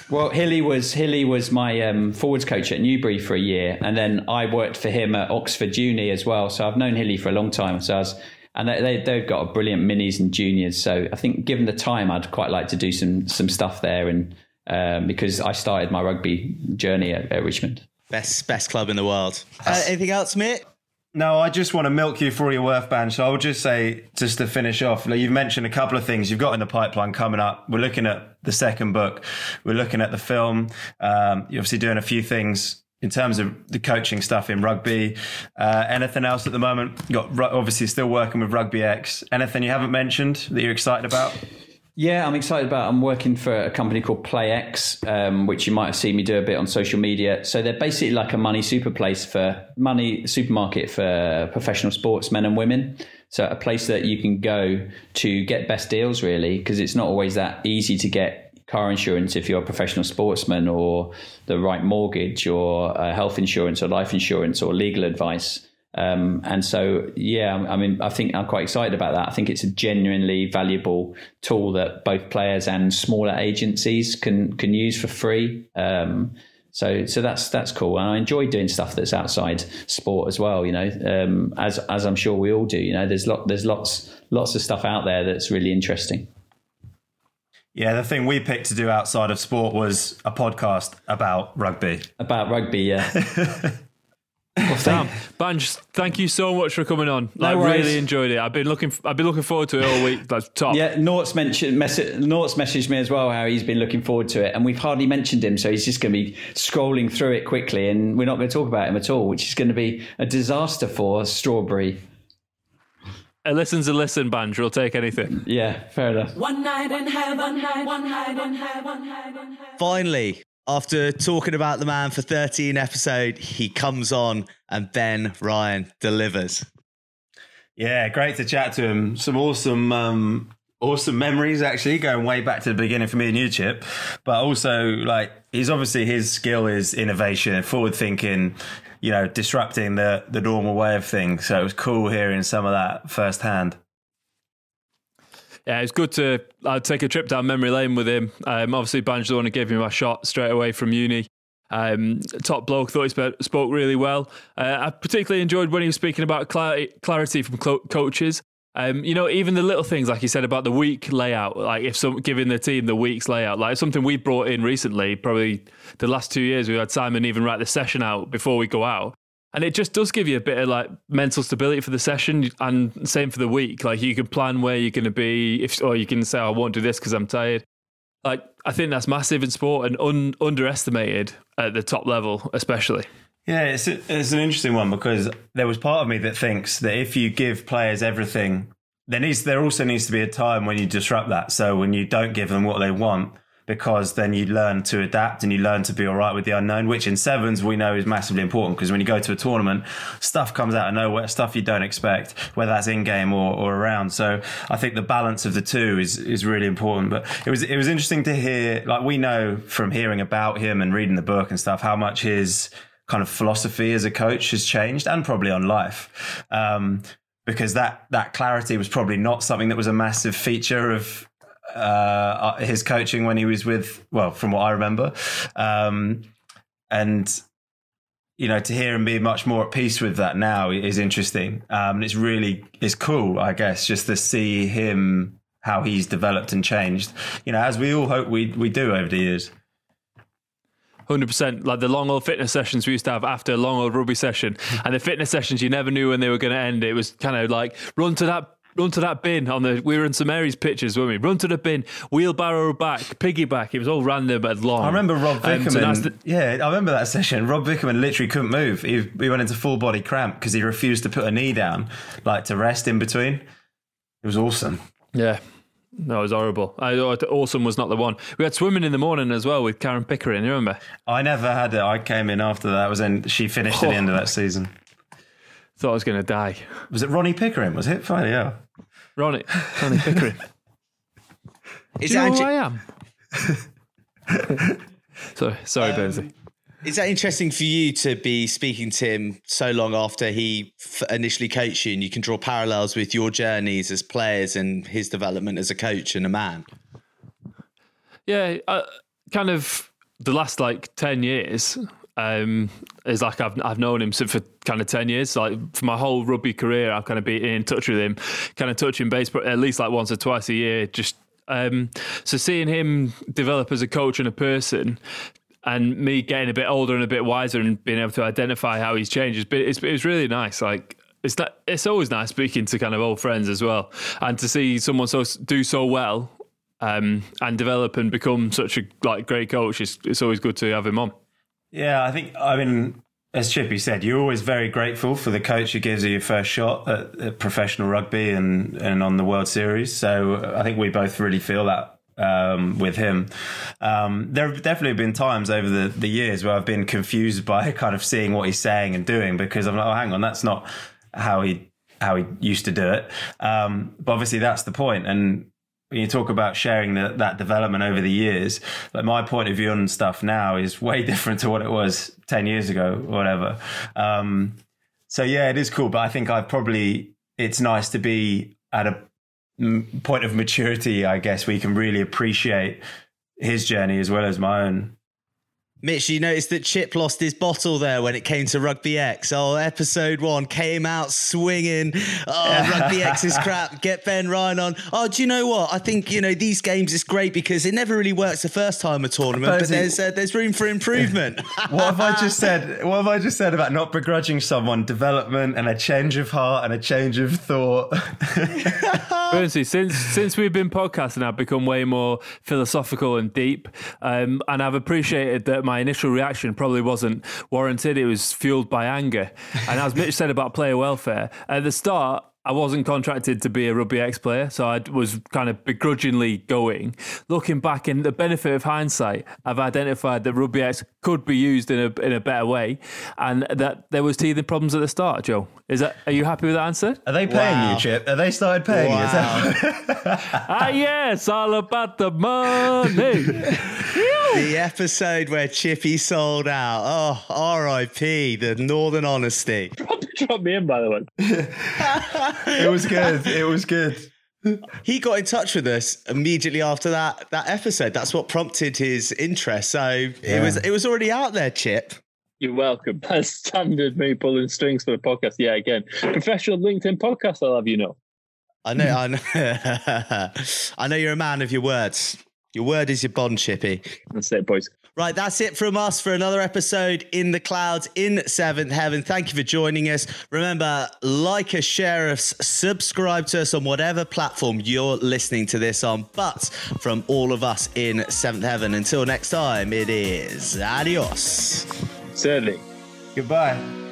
Well, Hilly was Hilly was my um, forwards coach at Newbury for a year, and then I worked for him at Oxford Uni as well. So I've known Hilly for a long time. So I was, and they, they have got a brilliant minis and juniors. So I think, given the time, I'd quite like to do some some stuff there, and um, because I started my rugby journey at, at Richmond. Best best club in the world. Uh, anything else, Mitt? No, I just want to milk you for all your worth, Ben. So I will just say, just to finish off, you've mentioned a couple of things you've got in the pipeline coming up. We're looking at the second book. We're looking at the film. Um, you're obviously doing a few things in terms of the coaching stuff in rugby. Uh, anything else at the moment? You got obviously still working with Rugby X. Anything you haven't mentioned that you're excited about? Yeah, I'm excited about. I'm working for a company called PlayX, um, which you might have seen me do a bit on social media. So they're basically like a money super place for money supermarket for professional sportsmen and women. So a place that you can go to get best deals, really, because it's not always that easy to get car insurance if you're a professional sportsman, or the right mortgage, or uh, health insurance, or life insurance, or legal advice. Um, and so, yeah, I mean, I think I'm quite excited about that. I think it's a genuinely valuable tool that both players and smaller agencies can can use for free. Um, so, so that's that's cool, and I enjoy doing stuff that's outside sport as well. You know, um, as as I'm sure we all do. You know, there's lot there's lots lots of stuff out there that's really interesting. Yeah, the thing we picked to do outside of sport was a podcast about rugby. About rugby, yeah. Well, Sam, Banj, thank you so much for coming on. Like, no really enjoyed it. I've been looking, I've been looking forward to it all week. That's top. Yeah, Norts mentioned, Norts messaged me as well how he's been looking forward to it, and we've hardly mentioned him, so he's just going to be scrolling through it quickly, and we're not going to talk about him at all, which is going to be a disaster for Strawberry. A listen's a listen, Banj. We'll take anything. Yeah, fair enough. One night in heaven, one night, one night in heaven. Finally, after talking about the man for 13 episodes, he comes on and Ben Ryan delivers. Yeah, great to chat to him. Some awesome, um, awesome memories actually, going way back to the beginning for me and you, Chip. But also, like, he's obviously his skill is innovation, forward thinking, you know, disrupting the the normal way of things. So it was cool hearing some of that firsthand yeah, it's good to uh, take a trip down memory lane with him. Um, obviously, Banjo the one who gave me my shot straight away from uni. Um, top bloke, thought he sp- spoke really well. Uh, I particularly enjoyed when he was speaking about clarity, from clo- coaches. Um, you know, even the little things like he said about the week layout, like if some giving the team the week's layout, like something we brought in recently, probably the last two years, we had Simon even write the session out before we go out and it just does give you a bit of like mental stability for the session and same for the week. Like you can plan where you're going to be if or you can say i won't do this because i'm tired. Like i think that's massive in sport and un- underestimated at the top level especially. Yeah it's, a, it's an interesting one because there was part of me that thinks that if you give players everything there needs there also needs to be a time when you disrupt that. So when you don't give them what they want because then you learn to adapt and you learn to be all right with the unknown, which in sevens we know is massively important because when you go to a tournament, stuff comes out of nowhere, stuff you don't expect, whether that's in game or, or around. So I think the balance of the two is is really important. But it was it was interesting to hear, like we know from hearing about him and reading the book and stuff, how much his kind of philosophy as a coach has changed and probably on life. Um, because that that clarity was probably not something that was a massive feature of uh, his coaching when he was with, well, from what I remember. Um, and, you know, to hear him be much more at peace with that now is interesting. Um, it's really, it's cool, I guess, just to see him, how he's developed and changed, you know, as we all hope we, we do over the years. Hundred percent, like the long old fitness sessions we used to have after a long old rugby session, and the fitness sessions you never knew when they were going to end. It was kind of like run to that run to that bin on the we were in St Mary's pictures, weren't we? Run to the bin, wheelbarrow back, piggyback. It was all random but long. I remember Rob Vickerman. Um, so the, yeah, I remember that session. Rob Vickerman literally couldn't move. He, he went into full body cramp because he refused to put a knee down, like to rest in between. It was awesome. Yeah. No, it was horrible. I thought awesome was not the one. We had swimming in the morning as well with Karen Pickering. You remember? I never had it. I came in after that. Was in. She finished oh. at the end of that season. Thought I was going to die. Was it Ronnie Pickering? Was it? Fine, yeah. Ronnie, Ronnie Pickering. Is Do you know who I am? sorry, sorry, um, Benzie. Is that interesting for you to be speaking to him so long after he f- initially coached you, and you can draw parallels with your journeys as players and his development as a coach and a man? Yeah, uh, kind of the last like ten years um, is like I've I've known him for kind of ten years. Like for my whole rugby career, I've kind of been in touch with him, kind of touching base, but at least like once or twice a year. Just um, so seeing him develop as a coach and a person, and me getting a bit older and a bit wiser and being able to identify how he's changed, it's, it's, it's really nice. Like it's that it's always nice speaking to kind of old friends as well, and to see someone so do so well um, and develop and become such a like great coach. It's, it's always good to have him on. Yeah, I think, I mean, as Chippy said, you're always very grateful for the coach who gives you your first shot at, at, professional rugby and, and on the World Series. So I think we both really feel that um, with him. Um, there have definitely been times over the, the years where I've been confused by kind of seeing what he's saying and doing because I'm like, oh, hang on, that's not how he how he used to do it. Um, but obviously, that's the point. And when you talk about sharing the, that development over the years, like my point of view on stuff now is way different to what it was 10 years ago or whatever. Um, so yeah, it is cool, but I think I've probably, it's nice to be at a point of maturity, I guess, where you can really appreciate his journey as well as my own. Mitch, you noticed that Chip lost his bottle there when it came to Rugby X. Oh, episode one came out swinging. Oh, Rugby X is crap. Get Ben Ryan on. Oh, do you know what? I think you know these games is great because it never really works the first time a tournament, but there's uh, there's room for improvement. what have I just said? What have I just said about not begrudging someone development and a change of heart and a change of thought? Bernsey, since since we've been podcasting, I've become way more philosophical and deep, um, and I've appreciated that my my initial reaction probably wasn't warranted. It was fueled by anger. And as Mitch said about player welfare, at the start, I wasn't contracted to be a Rugby X player, so I was kind of begrudgingly going. Looking back, in the benefit of hindsight, I've identified that Rugby X could be used in a in a better way, and that there was teething problems at the start. Joe, is that? Are you happy with that answer? Are they paying wow. you, Chip? Are they started paying wow. you? ah, yes, all about the money. the episode where Chippy sold out. Oh, R.I.P. The Northern Honesty. Drop me in, by the way. it was good. It was good. He got in touch with us immediately after that that episode. That's what prompted his interest. So yeah. it was it was already out there, Chip. You're welcome. That's standard me pulling strings for the podcast. Yeah, again, professional LinkedIn podcast. I'll have you know. I know. I know. I know you're a man of your words. Your word is your bond, Chippy. That's it, boys. Right, that's it from us for another episode in the clouds in seventh heaven. Thank you for joining us. Remember, like us, share us, subscribe to us on whatever platform you're listening to this on. But from all of us in seventh heaven, until next time, it is adios. Certainly. Goodbye.